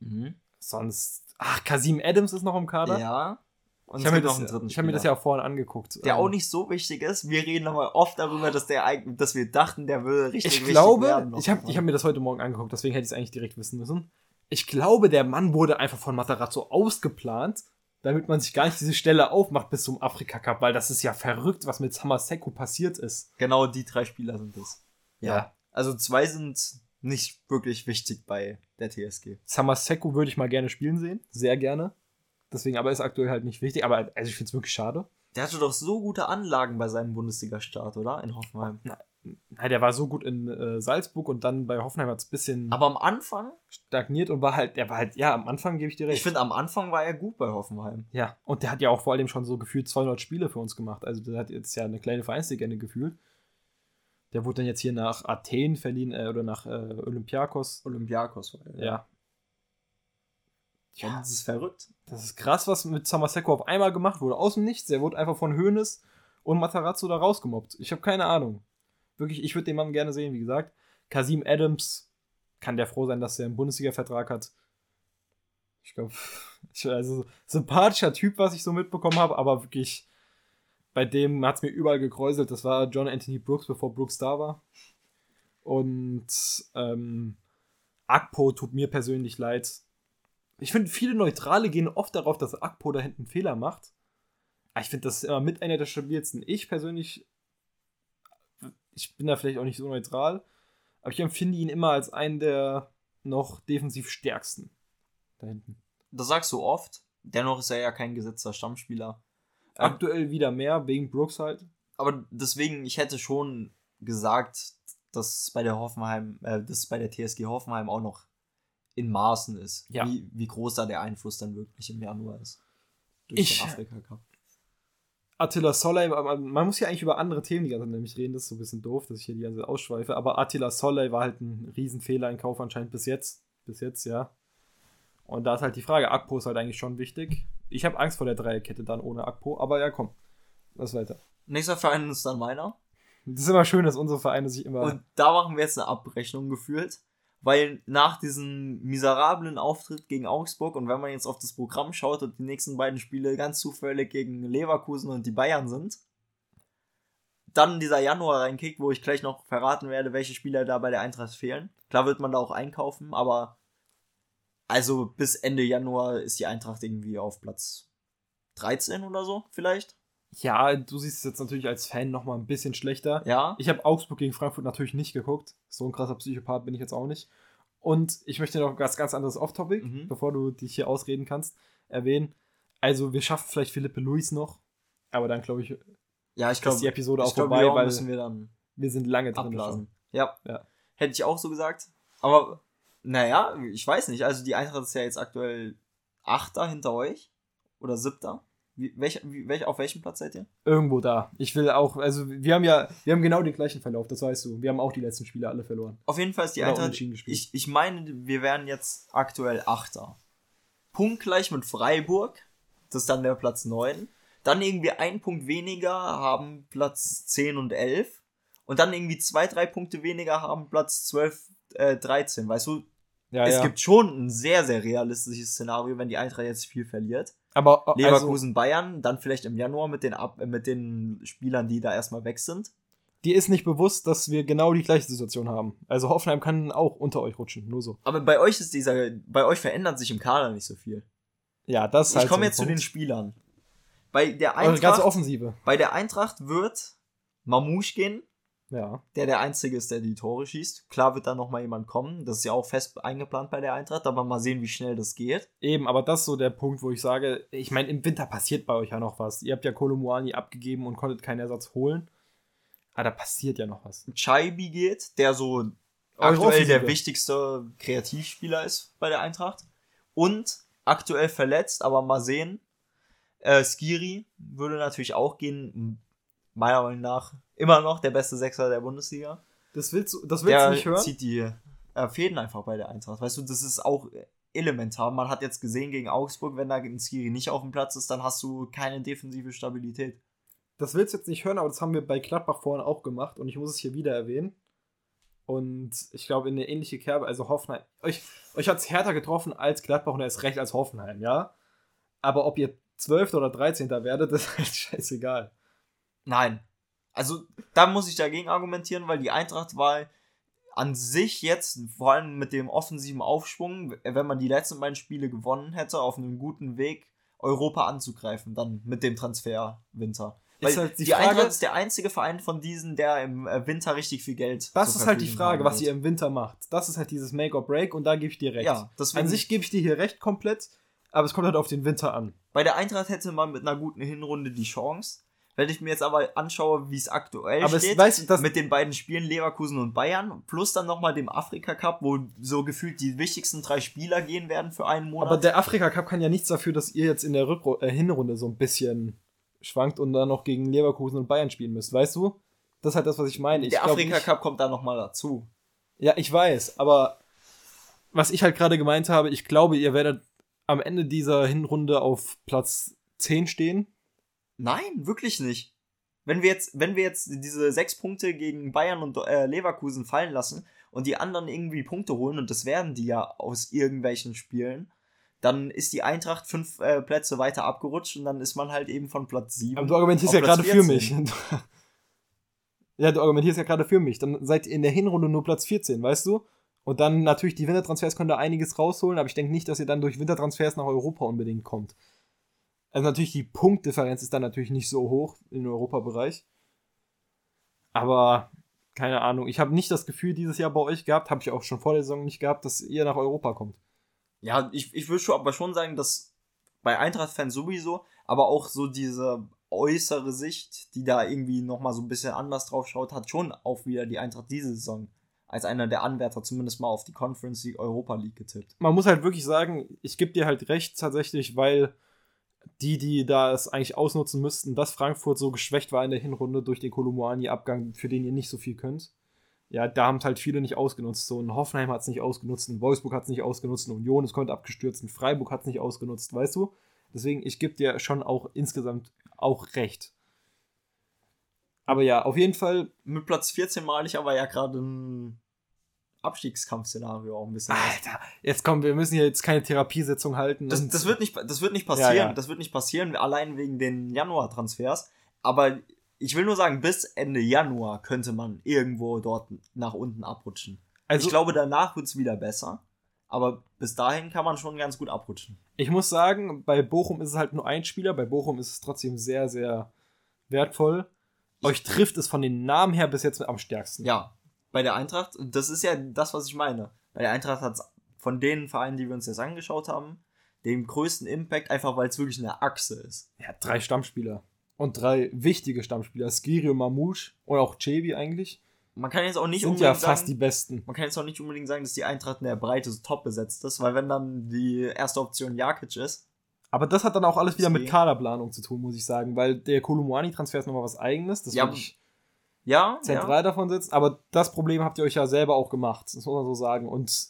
Mhm. Sonst. Ach, Kasim Adams ist noch im Kader. Ja. Und ich habe mir, das- noch einen dritten ich hab mir das ja auch vorhin angeguckt. Der Ähm, auch nicht so wichtig ist. Wir reden aber oft darüber, dass der dass wir dachten, der würde richtig Ich wichtig glaube, werden ich habe ich hab mir das heute Morgen angeguckt, deswegen hätte ich es eigentlich direkt wissen müssen. Ich glaube, der Mann wurde einfach von Matarazzo ausgeplant, damit man sich gar nicht diese Stelle aufmacht bis zum Afrika Cup, weil das ist ja verrückt, was mit Samaseko passiert ist. Genau die drei Spieler sind es. Ja. Also zwei sind nicht wirklich wichtig bei der TSG. Samaseko würde ich mal gerne spielen sehen, sehr gerne. Deswegen aber ist aktuell halt nicht wichtig, aber also ich finde es wirklich schade. Der hatte doch so gute Anlagen bei seinem Bundesliga-Start, oder? In Hoffenheim. Nein, der war so gut in äh, Salzburg und dann bei Hoffenheim hat es ein bisschen Aber am Anfang, stagniert und war halt, der war halt, ja, am Anfang gebe ich dir recht. ich finde, am Anfang war er gut bei Hoffenheim. Ja, und der hat ja auch vor allem schon so gefühlt 200 Spiele für uns gemacht. Also der hat jetzt ja eine kleine Vereinslegende gefühlt. Der wurde dann jetzt hier nach Athen verliehen äh, oder nach äh, Olympiakos. Olympiakos war er. Ja. Ja, das ist verrückt. Das ist krass, was mit Samaseko auf einmal gemacht wurde. Aus dem Nichts. Der wurde einfach von Hoeneß und Matarazzo da rausgemobbt. Ich habe keine Ahnung. Wirklich, ich würde den Mann gerne sehen, wie gesagt. Kasim Adams kann der froh sein, dass er einen Bundesliga-Vertrag hat. Ich glaube, also sympathischer Typ, was ich so mitbekommen habe, aber wirklich, bei dem hat es mir überall gekräuselt. Das war John Anthony Brooks, bevor Brooks da war. Und ähm, Akpo tut mir persönlich leid. Ich finde, viele Neutrale gehen oft darauf, dass Akpo da hinten Fehler macht. Aber ich finde, das ist immer mit einer der stabilsten. Ich persönlich, ich bin da vielleicht auch nicht so neutral, aber ich empfinde ihn immer als einen der noch defensiv stärksten da hinten. Das sagst du oft. Dennoch ist er ja kein gesetzter Stammspieler. Ähm, Aktuell wieder mehr, wegen Brooks halt. aber deswegen, ich hätte schon gesagt, dass bei der Hoffenheim, äh, dass bei der TSG Hoffenheim auch noch in Maßen ist. Ja. Wie, wie groß da der Einfluss dann wirklich im Januar ist. Durch Ich- den Afrika Cup. Attila Solley, man, muss ja eigentlich über andere Themen die ganze Zeit nämlich reden, das ist so ein bisschen doof, dass ich hier die ganze Zeit ausschweife, aber Attila Solley war halt ein Riesenfehler in Kauf anscheinend bis jetzt. Bis jetzt, ja. Und da ist halt die Frage, Akpo ist halt eigentlich schon wichtig. Ich habe Angst vor der Dreierkette dann ohne Akpo, aber ja, komm. Lass weiter. Nächster Verein ist dann meiner. Das ist immer schön, dass unsere Vereine sich immer. Und da machen wir jetzt eine Abrechnung gefühlt. Weil nach diesem miserablen Auftritt gegen Augsburg und wenn man jetzt auf das Programm schaut und die nächsten beiden Spiele ganz zufällig gegen Leverkusen und die Bayern sind, dann dieser Januar reinkickt, wo ich gleich noch verraten werde, welche Spieler da bei der Eintracht fehlen. Klar wird man da auch einkaufen, aber also bis Ende Januar ist die Eintracht irgendwie auf Platz 13 oder so vielleicht. Ja, du siehst es jetzt natürlich als Fan nochmal ein bisschen schlechter. Ja. Ich habe Augsburg gegen Frankfurt natürlich nicht geguckt. So ein krasser Psychopath bin ich jetzt auch nicht. Und ich möchte noch was ganz anderes Off-Topic, Mhm. bevor du dich hier ausreden kannst, erwähnen. Also, wir schaffen vielleicht Philippe Luis noch. Aber dann, glaube ich, Ja, ich ist glaube, die Episode auch glaub, vorbei, Lyon weil müssen wir dann wir sind lange drin. abblasen. schon. Ja. Ja. Hätte ich auch so gesagt. Aber, naja, ich weiß nicht. Also die Eintracht ist ja jetzt aktuell Achter hinter euch. Oder Siebter. Wie, welch, welch, auf welchem Platz seid ihr? Irgendwo da. Ich will auch, also wir haben ja, wir haben genau den gleichen Verlauf, das weißt du. Wir haben auch die letzten Spiele alle verloren. Auf jeden Fall ist die Oder Eintracht. Ich, ich meine, wir wären jetzt aktuell Achter. Punktgleich mit Freiburg. Das ist dann der Platz 9. Dann irgendwie ein Punkt weniger haben Platz 10 und 11. Und dann irgendwie zwei, drei Punkte weniger haben Platz 12, äh, 13. Weißt du, Ja, es ja. gibt schon ein sehr, sehr realistisches Szenario, wenn die Eintracht jetzt viel verliert. Aber also, Leverkusen, Bayern, dann vielleicht im Januar mit den, Ab äh, mit den Spielern, die da erstmal weg sind. dir ist nicht bewusst, dass wir genau die gleiche Situation haben. Also Hoffenheim kann auch unter euch rutschen, nur so. Aber bei euch ist dieser, bei euch verändert sich im Kader nicht so viel. Ja, das ist halt ich komme so jetzt zu den Punkt. Spielern. Bei der Eure ganze Eintracht, Offensive. bei der Eintracht wird Mamouche gehen, Ja. der der Einzige ist, der die Tore schießt. Klar wird da noch mal jemand kommen. Das ist ja auch fest eingeplant bei der Eintracht, aber mal sehen, wie schnell das geht. Eben, aber das ist so der Punkt, wo ich sage, ich meine, im Winter passiert bei euch ja noch was. Ihr habt ja Kolomuani abgegeben und konntet keinen Ersatz holen. Aber da passiert ja noch was. Chaibi geht, der so aktuell der wichtigste Kreativspieler ist bei der Eintracht. Und aktuell verletzt, aber mal sehen. Äh, Skiri würde natürlich auch gehen. Meiner Meinung nach immer noch der beste Sechser der Bundesliga. Das willst du, das willst der du nicht hören? zieht die äh, Fäden einfach bei der Eintracht. Weißt du, das ist auch elementar. Man hat jetzt gesehen gegen Augsburg, wenn da ein Skiri nicht auf dem Platz ist, dann hast du keine defensive Stabilität. Das willst du jetzt nicht hören, aber das haben wir bei Gladbach vorhin auch gemacht und ich muss es hier wieder erwähnen. Und ich glaube, in eine ähnliche Kerbe, also Hoffenheim. Euch, euch hat es härter getroffen als Gladbach und erst recht als Hoffenheim, ja? Aber ob ihr 12. oder 13. werdet, ist halt scheißegal. Nein. Also, da muss ich dagegen argumentieren, weil die Eintracht war an sich jetzt, vor allem mit dem offensiven Aufschwung, wenn man die letzten beiden Spiele gewonnen hätte, auf einem guten Weg, Europa anzugreifen, dann mit dem Transferwinter. Weil halt die die, Frage- Eintracht ist der einzige Verein von diesen, der im Winter richtig viel Geld Das ist halt die Frage, was ihr im Winter macht. Das ist halt dieses Make or Break und da gebe ich dir recht. Ja, deswegen, An sich gebe ich dir hier recht komplett, aber es kommt halt auf den Winter an. bei der Eintracht hätte man mit einer guten Hinrunde die Chance. Wenn ich mir jetzt aber anschaue, wie es aktuell Aber es, steht, weißt du, das, mit den beiden Spielen Leverkusen und Bayern, plus dann nochmal dem Afrika Cup, wo so gefühlt die wichtigsten drei Spieler gehen werden für einen Monat. aber der Afrika Cup kann ja nichts dafür, dass ihr jetzt in der Rückru äh, Hinrunde so ein bisschen schwankt und dann noch gegen Leverkusen und Bayern spielen müsst, weißt du? Das ist halt das, was ich meine. Ich der Afrika Cup kommt da nochmal dazu. Ja, ich weiß, aber was ich halt gerade gemeint habe, ich glaube, ihr werdet am Ende dieser Hinrunde auf Platz 10 stehen. Nein, wirklich nicht. Wenn wir jetzt, wenn wir jetzt diese sechs Punkte gegen Bayern und äh, Leverkusen fallen lassen und die anderen irgendwie Punkte holen, und das werden die ja aus irgendwelchen Spielen, dann ist die Eintracht fünf äh, Plätze weiter abgerutscht und dann ist man halt eben von Platz sieben. Aber du argumentierst ja gerade für 14. mich. ja, du argumentierst ja gerade für mich. Dann seid ihr in der Hinrunde nur Platz 14, weißt du? Und dann natürlich die Wintertransfers können da einiges rausholen, aber ich denke nicht, dass ihr dann durch Wintertransfers nach Europa unbedingt kommt. Also natürlich die Punktdifferenz ist dann natürlich nicht so hoch im Europabereich. Aber keine Ahnung, ich habe nicht das Gefühl dieses Jahr bei euch gehabt, habe ich auch schon vor der Saison nicht gehabt, dass ihr nach Europa kommt. Ja, ich, ich würde schon, aber schon sagen, dass bei Eintracht-Fans sowieso, aber auch so diese äußere Sicht, die da irgendwie nochmal so ein bisschen anders drauf schaut, hat schon auch wieder die Eintracht diese Saison als einer der Anwärter zumindest mal auf die Conference League Europa League getippt. man muss halt wirklich sagen, ich gebe dir halt recht tatsächlich, weil die, die da es eigentlich ausnutzen müssten, dass Frankfurt so geschwächt war in der Hinrunde durch den Kolumuani-Abgang, für den ihr nicht so viel könnt. Ja, da haben halt viele nicht ausgenutzt. So ein Hoffenheim hat es nicht ausgenutzt, ein Wolfsburg hat es nicht ausgenutzt, ein Union ist komplett abgestürzt, ein Freiburg hat es nicht ausgenutzt, weißt du? Deswegen, ich gebe dir schon auch insgesamt auch recht. Aber ja, auf jeden Fall. Mit Platz 14 male ich aber ja gerade ein Abstiegskampfszenario auch ein bisschen. Alter, jetzt kommen wir müssen hier jetzt keine Therapiesitzung halten. Das, das, wird nicht, das wird nicht passieren. Ja, ja. Das wird nicht passieren, allein wegen den Januar-Transfers. Aber ich will nur sagen, bis Ende Januar könnte man irgendwo dort nach unten abrutschen. also, ich glaube, danach wird es wieder besser. Aber bis dahin kann man schon ganz gut abrutschen. Ich muss sagen, bei Bochum ist es halt nur ein Spieler. Bei Bochum ist es trotzdem sehr, sehr wertvoll. Euch trifft es von den Namen her bis jetzt am stärksten. Ja, bei der Eintracht, das ist ja das, was ich meine. Bei der Eintracht hat es von den Vereinen, die wir uns jetzt angeschaut haben, den größten Impact, einfach weil es wirklich eine Achse ist. Ja, drei Stammspieler. Und drei wichtige Stammspieler. Skiri und Mamouche. Und auch Chebi eigentlich. Man kann jetzt auch nicht sind unbedingt ja fast die sagen, besten. man kann jetzt auch nicht unbedingt sagen, dass die Eintracht in der Breite so top besetzt ist, weil wenn dann die erste Option Jakic ist, Aber das hat dann auch alles wieder mit Kaderplanung zu tun, muss ich sagen. Weil der Kolumuani-Transfer ist nochmal was eigenes. Das Ja, ich ja, zentral ja, davon setzen. Aber das Problem habt ihr euch ja selber auch gemacht. Das muss man so sagen. Und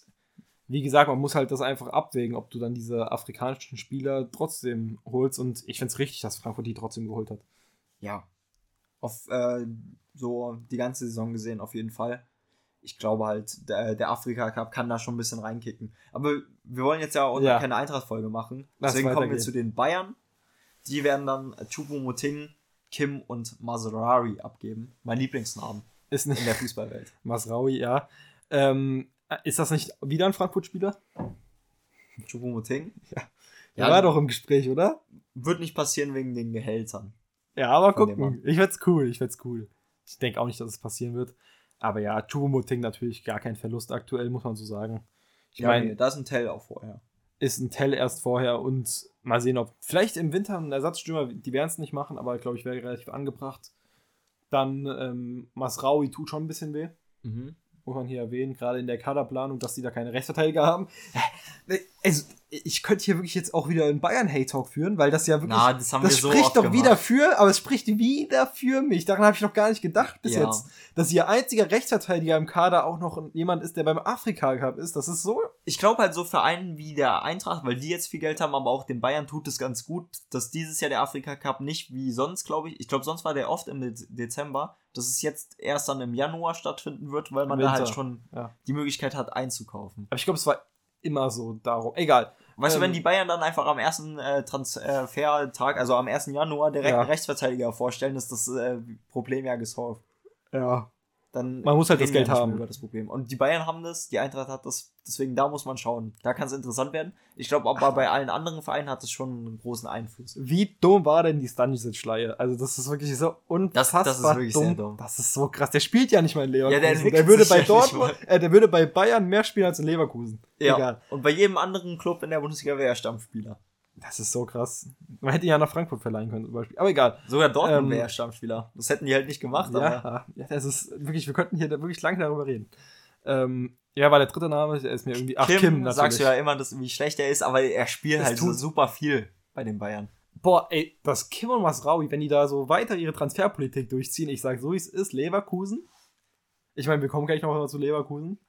wie gesagt, man muss halt das einfach abwägen, ob du dann diese afrikanischen Spieler trotzdem holst. Und ich finde es richtig, dass Frankfurt die trotzdem geholt hat. ja. Auf äh, so die ganze Saison gesehen auf jeden Fall. Ich glaube halt, der, der Afrika Cup kann da schon ein bisschen reinkicken. Aber wir wollen jetzt ja auch Ja. keine Eintracht-Folge machen. Lass Deswegen kommen wir zu den Bayern. Die werden dann Choupo-Moting, Kim und Maserari abgeben. Mein Lieblingsnamen Ist in der Fußballwelt. Masraui, ja. Ähm, ist das nicht wieder ein Frankfurt-Spieler? Choupo-Moting? Der Ja, war doch im Gespräch, oder? Wird nicht passieren wegen den Gehältern. Ja, aber gucken. Ich find's cool, ich find's cool. Ich denke auch nicht, dass es passieren wird. Aber ja, Chubomoting natürlich gar kein Verlust aktuell, muss man so sagen. Ich Ja, meine, nee, da ist ein Tell auch vorher. Ist ein Tell erst vorher und mal sehen, ob vielleicht im Winter ein Ersatzstürmer, die werden es nicht machen, aber glaube ich, wäre relativ angebracht. Dann ähm, Masraui tut schon ein bisschen weh, Mhm. muss man hier erwähnen, gerade in der Kaderplanung, dass die da keine Rechtsverteidiger haben. Also, ich könnte hier wirklich jetzt auch wieder einen Bayern-Hate-Talk führen, weil das ja wirklich. Na, das das wir so spricht oft doch gemacht. wieder für, aber es spricht wieder für mich. Daran habe ich noch gar nicht gedacht bis Ja. jetzt. Dass ihr einziger Rechtsverteidiger im Kader auch noch jemand ist, der beim Afrika Cup ist. Das ist so. ich glaube halt so Vereinen wie der Eintracht, weil die jetzt viel Geld haben, aber auch den Bayern tut es ganz gut, dass dieses Jahr der Afrika Cup nicht wie sonst, glaube ich, ich glaube sonst war der oft im Dez- Dezember, dass es jetzt erst dann im Januar stattfinden wird, weil man da halt schon ja. die Möglichkeit hat einzukaufen. Aber ich glaube, es war immer so darum. Egal. Weißt du, Ähm, wenn die Bayern dann einfach am ersten äh, Transfertag, also am 1. Januar direkt Ja. einen Rechtsverteidiger vorstellen, ist das äh, Problem ja gesolved. Ja. Dann Man muss halt das Geld haben. Über das Problem. Und die Bayern haben das, die Eintracht hat das, deswegen da muss man schauen. Da kann es interessant werden. Ich glaube aber bei allen anderen Vereinen hat es schon einen großen Einfluss. Wie dumm war denn die Stanisic-Schleihe? Also, das ist wirklich so unfassbar das ist wirklich dumm. sehr dumm. Das ist so krass. Der spielt ja nicht mal in Leverkusen. Ja, der der, würde bei ja Dortmund, äh, der würde bei Bayern mehr spielen als in Leverkusen. Ja. Egal. Und bei jedem anderen Club in der Bundesliga wäre er Stammspieler. Das ist so krass. Man hätte ihn ja nach Frankfurt verleihen können, zum Beispiel. Aber egal. Sogar Dortmund Ähm, wäre er Stammspieler. Das hätten die halt nicht gemacht, aber. Ja, ja, das ist wirklich, wir könnten hier wirklich lange darüber reden. Ähm, ja, war der dritte Name, der ist mir irgendwie. Ach, Kim, Kim, natürlich. sagst du ja immer, dass, wie schlecht er ist, aber er spielt Es halt so super viel bei den Bayern. Boah, ey, das Kim und Masraui, wenn die da so weiter ihre Transferpolitik durchziehen, ich sag so, wie es ist, Leverkusen. Ich meine, wir kommen gleich noch mal zu Leverkusen.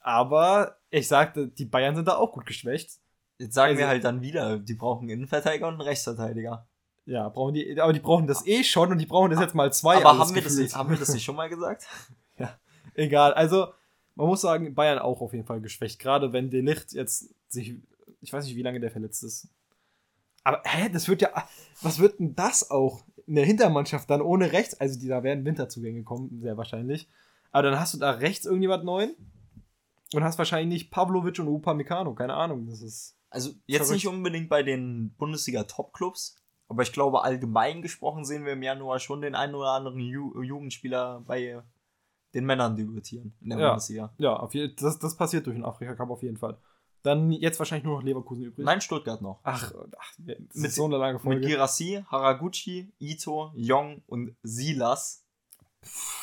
Aber ich sagte, die Bayern sind da auch gut geschwächt. Jetzt sagen Also- wir halt dann wieder, die brauchen einen Innenverteidiger und einen Rechtsverteidiger. Ja, brauchen die, aber die brauchen das eh schon und die brauchen das jetzt mal zwei. aber alles haben wir, das, nicht- haben wir das nicht schon mal gesagt? Egal, also man muss sagen, Bayern auch auf jeden Fall geschwächt. Gerade wenn Delicht jetzt sich, ich weiß nicht, wie lange der verletzt ist. Aber hä, das wird ja, was wird denn das auch in der Hintermannschaft dann ohne rechts? Also die, da werden Winterzugänge kommen, sehr wahrscheinlich. Aber dann hast du da rechts irgendjemand neuen und hast wahrscheinlich Pavlovic und Upamecano, keine Ahnung, das ist Also jetzt Verrückt. nicht unbedingt bei den Bundesliga-Top-Clubs, aber ich glaube, allgemein gesprochen sehen wir im Januar schon den einen oder anderen Ju Jugendspieler bei den Männern debütieren in der Ja. Bundesliga. ja, auf je, das, das passiert durch den Afrika Cup auf jeden Fall. Dann jetzt wahrscheinlich nur noch Leverkusen übrig. Nein, Stuttgart noch. Ach, ach das Mit- ist so eine lange Mit Folge. Girassi, Haraguchi, Ito, Jong und Silas.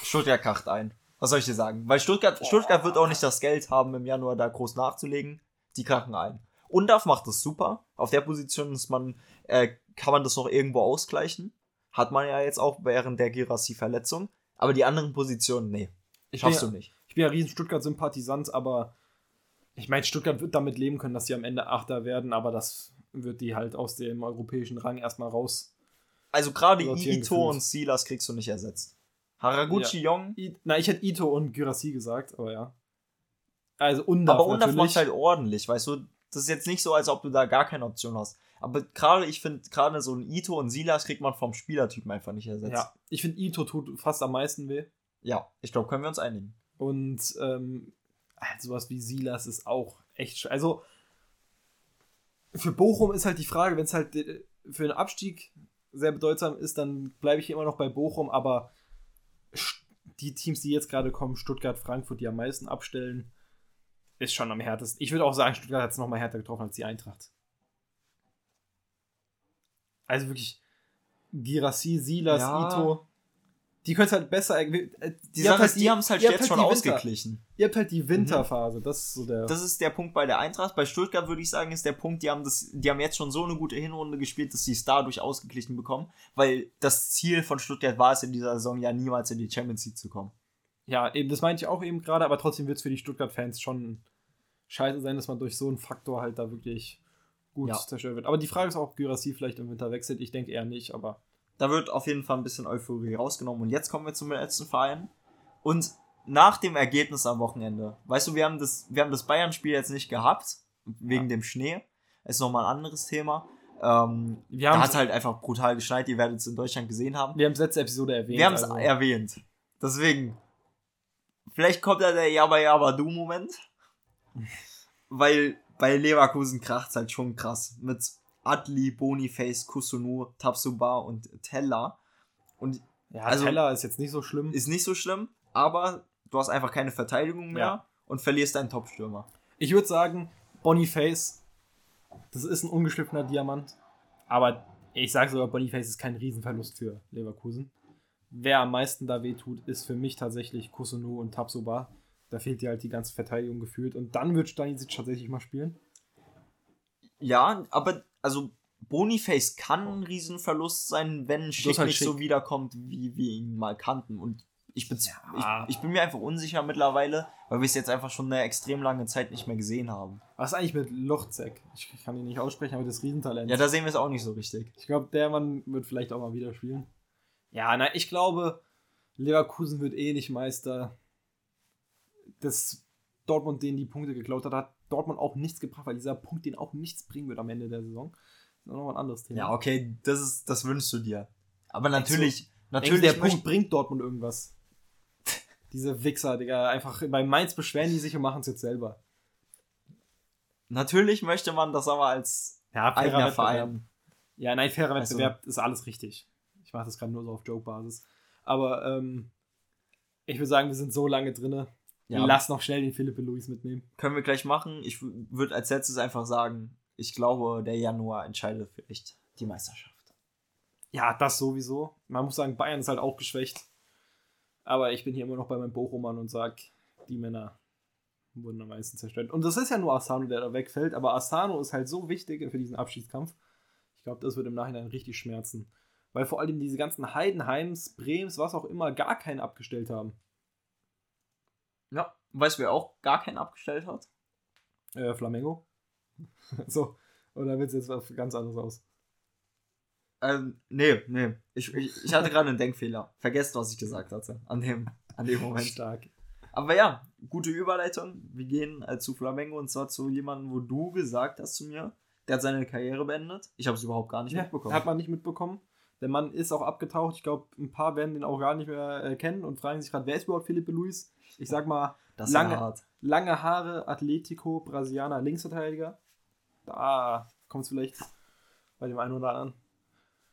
Stuttgart kracht ein. Was soll ich dir sagen? Weil Stuttgart, Stuttgart wird auch nicht das Geld haben, im Januar da groß nachzulegen. Die krachen ein. Undaf macht das super. Auf der Position ist man, äh, kann man das noch irgendwo ausgleichen. Hat man ja jetzt auch während der Girassi-Verletzung. Aber die anderen Positionen, nee. Ich Schaffst bin du ja- nicht. Ich bin ja riesen Stuttgart-Sympathisant, aber ich meine, Stuttgart wird damit leben können, dass sie am Ende Achter werden, aber das wird die halt aus dem europäischen Rang erstmal raus. Also gerade Ito und Silas kriegst du nicht ersetzt. Haraguchi Jong. I, na, ich hätte Ito und Gyrassi gesagt, aber ja. Also Undaf Aber Undaf macht halt ordentlich, weißt du? Das ist jetzt nicht so, als ob du da gar keine Option hast. Aber gerade, ich finde, gerade so ein Ito und Silas kriegt man vom Spielertypen einfach nicht ersetzt. ja, ich finde Ito tut fast am meisten weh. ja ich glaube, können wir uns einigen. Und ähm, halt sowas wie Silas ist auch echt. Also für Bochum ist halt die Frage, wenn es halt äh, für einen Abstieg sehr bedeutsam ist, dann bleibe ich immer noch bei Bochum, aber die Teams, die jetzt gerade kommen, Stuttgart, Frankfurt, die am meisten abstellen, ist schon am härtesten. Ich würde auch sagen, Stuttgart hat es nochmal härter getroffen als die Eintracht. Also wirklich Girassi, Silas, Ja. Ito. Die können es halt besser. äh, Die habt Sache ist, halt die haben es halt jetzt schon die Winter- ausgeglichen. Ihr habt halt die Winterphase, das ist so der. Das ist der Punkt bei der Eintracht. Bei Stuttgart würde ich sagen, ist der Punkt, die haben, das, die haben jetzt schon so eine gute Hinrunde gespielt, dass sie es dadurch ausgeglichen bekommen. Weil das Ziel von Stuttgart war es in dieser Saison ja niemals in die Champions League zu kommen. Ja, eben, das meinte ich auch eben gerade, aber trotzdem wird es für die Stuttgart-Fans schon scheiße sein, dass man durch so einen Faktor halt da wirklich gut Ja. zerstört wird. Aber die Frage ist auch, ob Gyrassi vielleicht im Winter wechselt. Ich denke eher nicht, aber Da wird auf jeden Fall ein bisschen Euphorie rausgenommen. Und jetzt kommen wir zum letzten Verein. Und nach dem Ergebnis am Wochenende, weißt du, wir haben das, wir haben das Bayern-Spiel jetzt nicht gehabt, wegen dem Schnee. Ist nochmal ein anderes Thema. Ähm, wir da hat halt einfach brutal geschneit, ihr werdet es in Deutschland gesehen haben. wir haben es letzte Episode erwähnt. Wir haben es also- erwähnt. Deswegen, vielleicht kommt ja der Jabba Jabba Du-Moment. Weil bei Leverkusen kracht halt schon krass. Mit Adli, Boniface, Kusunu, Tabsuba und Teller. Und ja, also- Teller ist jetzt nicht so schlimm. ist nicht so schlimm, aber du hast einfach keine Verteidigung mehr Ja. und verlierst deinen Top-Stürmer. Ich würde sagen, Boniface, das ist ein ungeschliffener Diamant. Aber ich sage sogar, Boniface ist kein Riesenverlust für Leverkusen. Wer am meisten da wehtut, ist für mich tatsächlich Kusunu und Tabsoba. Da fehlt dir halt die ganze Verteidigung gefühlt. Und dann wird Stanisic tatsächlich mal spielen. Ja, aber also Boniface kann ein Riesenverlust sein, wenn Schick halt nicht Schick. so wiederkommt, wie wir ihn mal kannten. Und ich bin, Ja. ich, ich bin mir einfach unsicher mittlerweile, weil wir es jetzt einfach schon eine extrem lange Zeit nicht mehr gesehen haben. Was ist eigentlich mit Lochzek? Ich kann ihn nicht aussprechen, aber das Riesentalent. Ja, da sehen wir es auch nicht so richtig. ich glaube, der Mann wird vielleicht auch mal wieder spielen. Ja, nein, ich glaube, Leverkusen wird eh nicht Meister. Das Dortmund, denen die Punkte geklaut hat, hat Dortmund auch nichts gebracht, weil dieser Punkt den auch nichts bringen wird am Ende der Saison. Das ist noch ein anderes Thema. Ja, okay, das ist, das wünschst du dir. Aber natürlich, Denkst natürlich der Punkt bringt Dortmund irgendwas. Diese Wichser, Digga, einfach bei Mainz beschweren die sich und machen es jetzt selber. natürlich möchte man das aber als Ja, eigener Verein. Ja, nein, fairer Also- Wettbewerb ist alles richtig. Ich mache das gerade nur so auf Joke-Basis. Aber ähm, ich würde sagen, wir sind so lange drinne. Ja. Lass noch schnell den Philippe Luis mitnehmen. Können wir gleich machen. Ich würde als letztes einfach sagen, ich glaube, der Januar entscheidet vielleicht die Meisterschaft. Ja, das sowieso. Man muss sagen, Bayern ist halt auch geschwächt. Aber ich bin hier immer noch bei meinem Bochumann und sag, die Männer wurden am meisten zerstört. Und das ist ja nur Asano, der da wegfällt. Aber Asano ist halt so wichtig für diesen Abschiedskampf. Ich glaube, das wird im Nachhinein richtig schmerzen. Weil vor allem diese ganzen Heidenheims, Brems, was auch immer, gar keinen abgestellt haben. Ja. Weißt du, wer auch gar keinen abgestellt hat? Äh, Flamengo. so. Oder wird es jetzt was ganz anderes aus? Ähm, nee, nee. Ich, ich, ich hatte gerade einen Denkfehler. Vergesst, was ich gesagt hatte. An dem, an dem Moment. Stark. Aber ja, gute Überleitung. Wir gehen äh, zu Flamengo und zwar zu jemandem, wo du gesagt hast zu mir, der hat seine Karriere beendet. Ich habe es überhaupt gar nicht Ja, mitbekommen. hat man nicht mitbekommen. Der Mann ist auch abgetaucht. Ich glaube, ein paar werden den auch gar nicht mehr äh, kennen und fragen sich gerade, wer ist überhaupt Philippe Luis? Ich sag mal, das lange- lange Haare, Atletico, Brasilianer, Linksverteidiger. Da kommt es vielleicht bei dem einen oder anderen.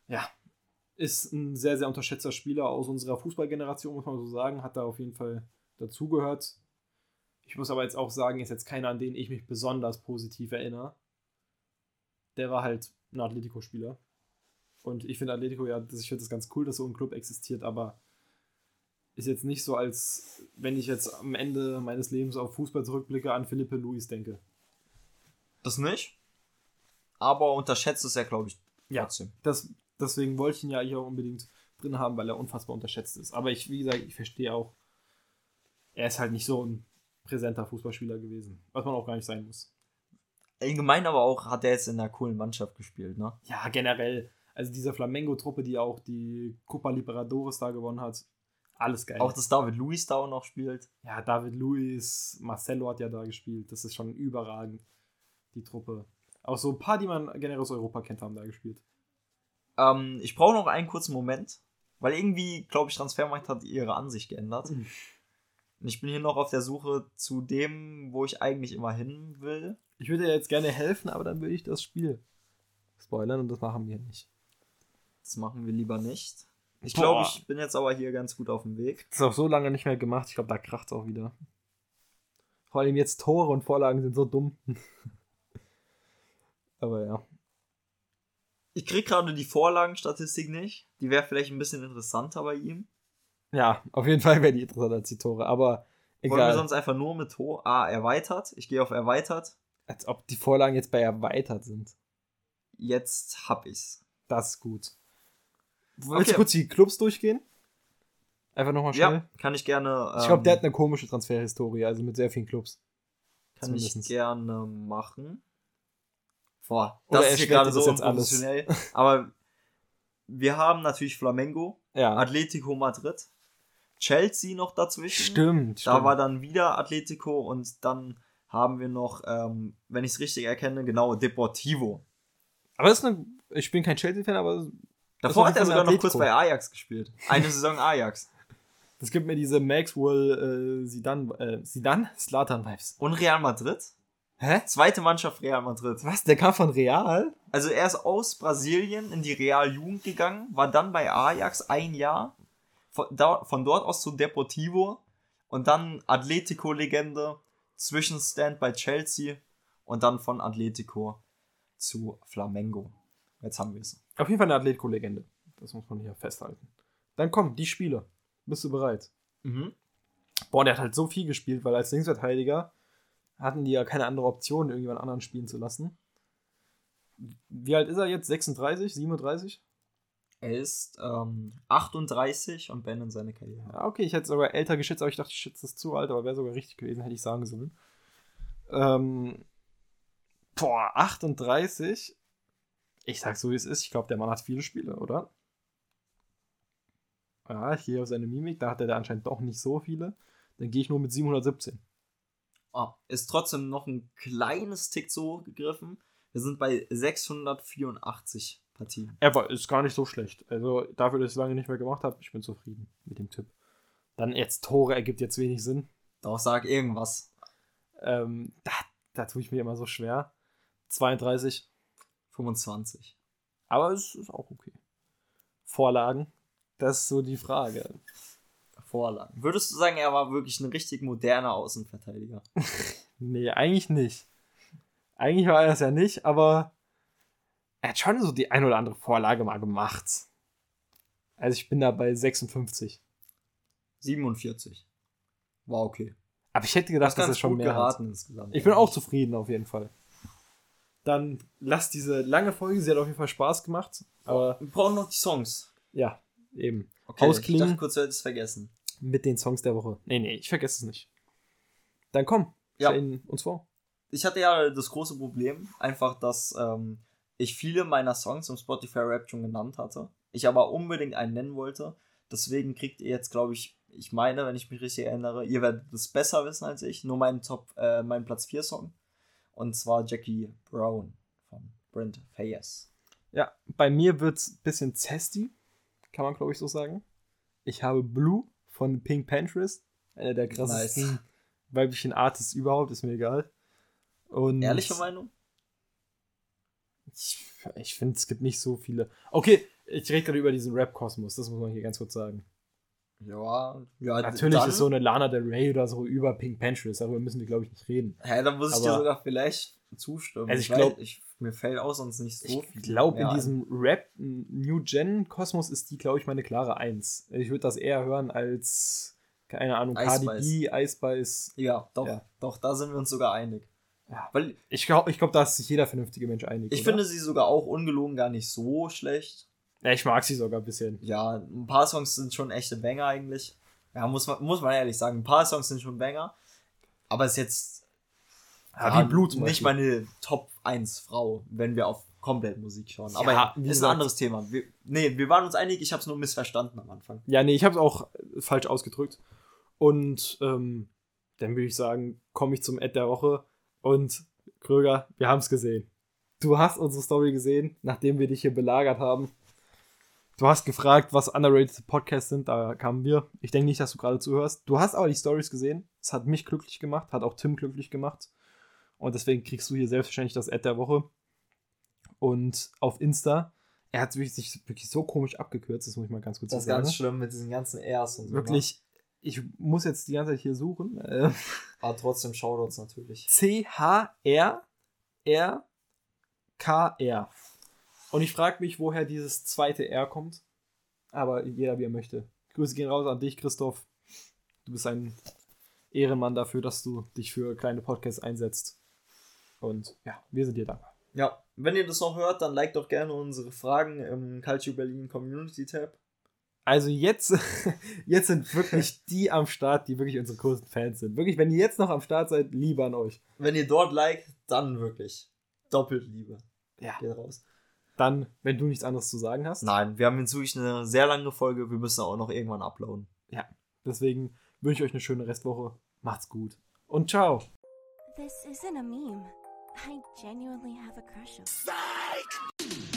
Ja, ist ein sehr, sehr unterschätzter Spieler aus unserer Fußballgeneration, muss man so sagen. Hat da auf jeden Fall dazugehört. Ich muss aber jetzt auch sagen, ist jetzt keiner, an den ich mich besonders positiv erinnere. Der war halt ein Atletico-Spieler. Und ich finde Atletico, ja, das, ich finde es ganz cool, dass so ein Club existiert, aber ist jetzt nicht so, als wenn ich jetzt am Ende meines Lebens auf Fußball zurückblicke, an Philippe Luis denke. Das nicht. Aber unterschätzt es ja, glaube ich, Ja. trotzdem. Das, deswegen wollte ich ihn ja hier auch unbedingt drin haben, weil er unfassbar unterschätzt ist. Aber ich, wie gesagt, ich verstehe auch, er ist halt nicht so ein präsenter Fußballspieler gewesen, was man auch gar nicht sein muss. Allgemein aber auch hat er jetzt in einer coolen Mannschaft gespielt, ne? Ja, generell. Also diese Flamengo-Truppe, die auch die Copa Liberadores da gewonnen hat. Alles geil. Auch dass David Luiz da auch noch spielt. ja, David Luiz, Marcelo hat ja da gespielt. Das ist schon überragend, die Truppe. Auch so ein paar, die man generell aus Europa kennt, haben da gespielt. Ähm, ich brauche noch einen kurzen Moment, weil irgendwie, glaube ich, Transfermarkt hat ihre Ansicht geändert. Mhm. Und ich bin hier noch auf der Suche zu dem, wo ich eigentlich immer hin will. Ich würde ja jetzt gerne helfen, aber dann würde ich das Spiel spoilern und das machen wir nicht. Das machen wir lieber nicht. Ich glaube, ich bin jetzt aber hier ganz gut auf dem Weg. Das ist auch so lange nicht mehr gemacht. Ich glaube, da kracht es auch wieder. Vor allem jetzt Tore und Vorlagen sind so dumm. aber ja. Ich krieg gerade die Vorlagenstatistik nicht. Die wäre vielleicht ein bisschen interessanter bei ihm. Ja, auf jeden Fall wäre die interessanter als die Tore, aber Wollen wir egal. sonst einfach nur mit Tor. Ah, erweitert. Ich gehe auf erweitert. Als ob die Vorlagen jetzt bei erweitert sind. Jetzt hab ich's. Das ist gut. Willst du Okay. kurz die Clubs durchgehen? Einfach nochmal schnell. Ja, kann ich gerne. Ich glaube, der ähm, hat eine komische Transferhistorie, also mit sehr vielen Clubs. Kann ich gerne machen. Boah, Oder das er ist hier gerade so unprofessionell. Aber wir haben natürlich Flamengo, Ja, Atletico Madrid, Chelsea noch dazwischen. stimmt. Da stimmt. war dann wieder Atletico und dann haben wir noch, ähm, wenn ich es richtig erkenne, genau, Deportivo. aber das ist eine, ich bin kein Chelsea-Fan, aber Davor hat er sogar noch Atletico. kurz bei Ajax gespielt. Eine Saison Ajax. das gibt mir diese Maxwell äh, Sidan, äh, Sidan? Slatan-Vibes. Und Real Madrid. Hä? Zweite Mannschaft Real Madrid. Was? Der kam von Real? Also er ist aus Brasilien in die Real-Jugend gegangen, war dann bei Ajax ein Jahr, von, da, von dort aus zu Deportivo und dann Atletico-Legende, Zwischenstand bei Chelsea und dann von Atletico zu Flamengo. Jetzt haben wir es. Auf jeden Fall eine Atletico-Legende. Das muss man hier festhalten. Dann komm, die Spiele. Bist du bereit? Mhm. Boah, der hat halt so viel gespielt, weil als Linksverteidiger hatten die ja keine andere Option, irgendjemand anderen spielen zu lassen. Wie alt ist er jetzt? 36, 37? Er ist ähm, 38 und beendet seine Karriere. Ja, okay, ich hätte sogar älter geschätzt, aber ich dachte, ich schätze es zu alt, aber wäre sogar richtig gewesen, hätte ich sagen sollen. Ähm, boah, 38. Ich sag so, wie es ist. Ich glaube, der Mann hat viele Spiele, oder? Ja, ich gehe auf seine Mimik, da hat er da anscheinend doch nicht so viele. Dann gehe ich nur mit 717. Ah, ist trotzdem noch ein kleines Tick zu hoch gegriffen. Wir sind bei 684 Partien. Er war, ist gar nicht so schlecht. Also dafür, dass ich es lange nicht mehr gemacht habe, ich bin zufrieden mit dem Tipp. Dann jetzt Tore ergibt jetzt wenig Sinn. Doch, sag irgendwas. Ähm, da, da tue ich mir immer so schwer. 32, 25. aber es ist auch okay. Vorlagen, das ist so die Frage. Vorlagen. Würdest du sagen, er war wirklich ein richtig moderner Außenverteidiger? Nee, eigentlich nicht. Eigentlich war er das ja nicht, aber er hat schon so die ein oder andere Vorlage mal gemacht. Also ich bin da bei 56. 47. War okay. Aber ich hätte gedacht, dass es schon mehr hat. geraten insgesamt. Ich bin auch zufrieden auf jeden Fall. Dann lass diese lange Folge, sie hat auf jeden Fall Spaß gemacht. Aber Wir brauchen noch die Songs. ja, eben. Okay, Ausklingen. ich dachte kurz, du hättest es vergessen. Mit den Songs der Woche. Nee, nee, ich vergesse es nicht. Dann komm, Ja. stell uns vor. Ich hatte ja das große Problem, einfach, dass ähm, ich viele meiner Songs im Spotify Rap schon genannt hatte. Ich aber unbedingt einen nennen wollte. Deswegen kriegt ihr jetzt, glaube ich, ich meine, wenn ich mich richtig erinnere, ihr werdet es besser wissen als ich, nur meinen Top, äh, meinen Platz 4 Song. Und zwar Jackie Brown von Brent Fayez. Ja, bei mir wird es ein bisschen zesty, kann man glaube ich so sagen. Ich habe Blue von Pink Panthers, einer der krassesten Nice. weiblichen Artists überhaupt, ist mir egal. Und Ehrliche Meinung? Ich, ich finde, es gibt nicht so viele. Okay, ich rede gerade über diesen Rap-Kosmos, das muss man hier ganz kurz sagen. Ja, ja. Natürlich dann, ist so eine Lana Del Rey oder so über Pink Panthers, darüber müssen wir, glaube ich, nicht reden. Hä, dann muss ich dir Aber- sogar vielleicht zustimmen. Also ich weiß- glaub- ich, mir fällt auch sonst nicht so Ich viel glaube, in diesem Rap-New-Gen-Kosmos ist die, glaube ich, meine klare Eins. Ich würde das eher hören als, keine Ahnung, Ice Cardi Spice. B, Ice Spice. an. Ja, doch, Ja. doch, da sind wir uns sogar einig. Ja. Weil Ich glaube, ich glaub, da ist sich jeder vernünftige Mensch einig. ich oder? finde sie sogar auch ungelogen gar nicht so schlecht. Ja, ich mag sie sogar ein bisschen. Ja, ein paar Songs sind schon echte Banger eigentlich. Ja, muss man, muss man ehrlich sagen, ein paar Songs sind schon Banger. Aber es ist jetzt Ja, wie Blut Nicht meine Top 1 Frau, wenn wir auf komplett Musik schauen. Ja, Aber ja, wie ist ein anderes Thema. Wir, nee, wir waren uns einig, ich habe es nur missverstanden am Anfang. Ja, nee, ich habe es auch falsch ausgedrückt. Und ähm, dann würde ich sagen, komme ich zum Ad der Woche. Und Kröger, wir haben es gesehen. Du hast unsere Story gesehen, nachdem wir dich hier belagert haben. Du hast gefragt, was underrated Podcasts sind, da kamen wir. Ich denke nicht, dass du gerade zuhörst. Du hast aber die Stories gesehen. Es hat mich glücklich gemacht, hat auch Tim glücklich gemacht. Und deswegen kriegst du hier selbstverständlich das Ad der Woche. Und auf Insta, er hat sich wirklich so komisch abgekürzt, das muss ich mal ganz kurz Das ist sagen. ganz schlimm mit diesen ganzen Rs und so. ne? Wirklich, ich muss jetzt die ganze Zeit hier suchen. Äh, Aber trotzdem Shoutouts natürlich. C-H-R-R-K-R. Und ich frage mich, woher dieses zweite R kommt. Aber jeder, wie er möchte. Grüße gehen raus an dich, Christoph. Du bist ein Ehrenmann dafür, dass du dich für kleine Podcasts einsetzt. Und ja, wir sind dir dankbar. Ja, wenn ihr das noch hört, dann liked doch gerne unsere Fragen im Culture Berlin Community Tab. Also jetzt, jetzt sind wirklich die am Start, die wirklich unsere größten Fans sind. Wirklich, wenn ihr jetzt noch am Start seid, Liebe an euch. Wenn ihr dort liked, dann wirklich doppelt Liebe. Ja. Geht raus. Dann, wenn du nichts anderes zu sagen hast. Nein, wir haben jetzt wirklich eine sehr lange Folge. Wir müssen auch noch irgendwann uploaden. Deswegen wünsche ich euch eine schöne Restwoche. Macht's gut. Und ciao. This isn't a meme. I genuinely have a crush on.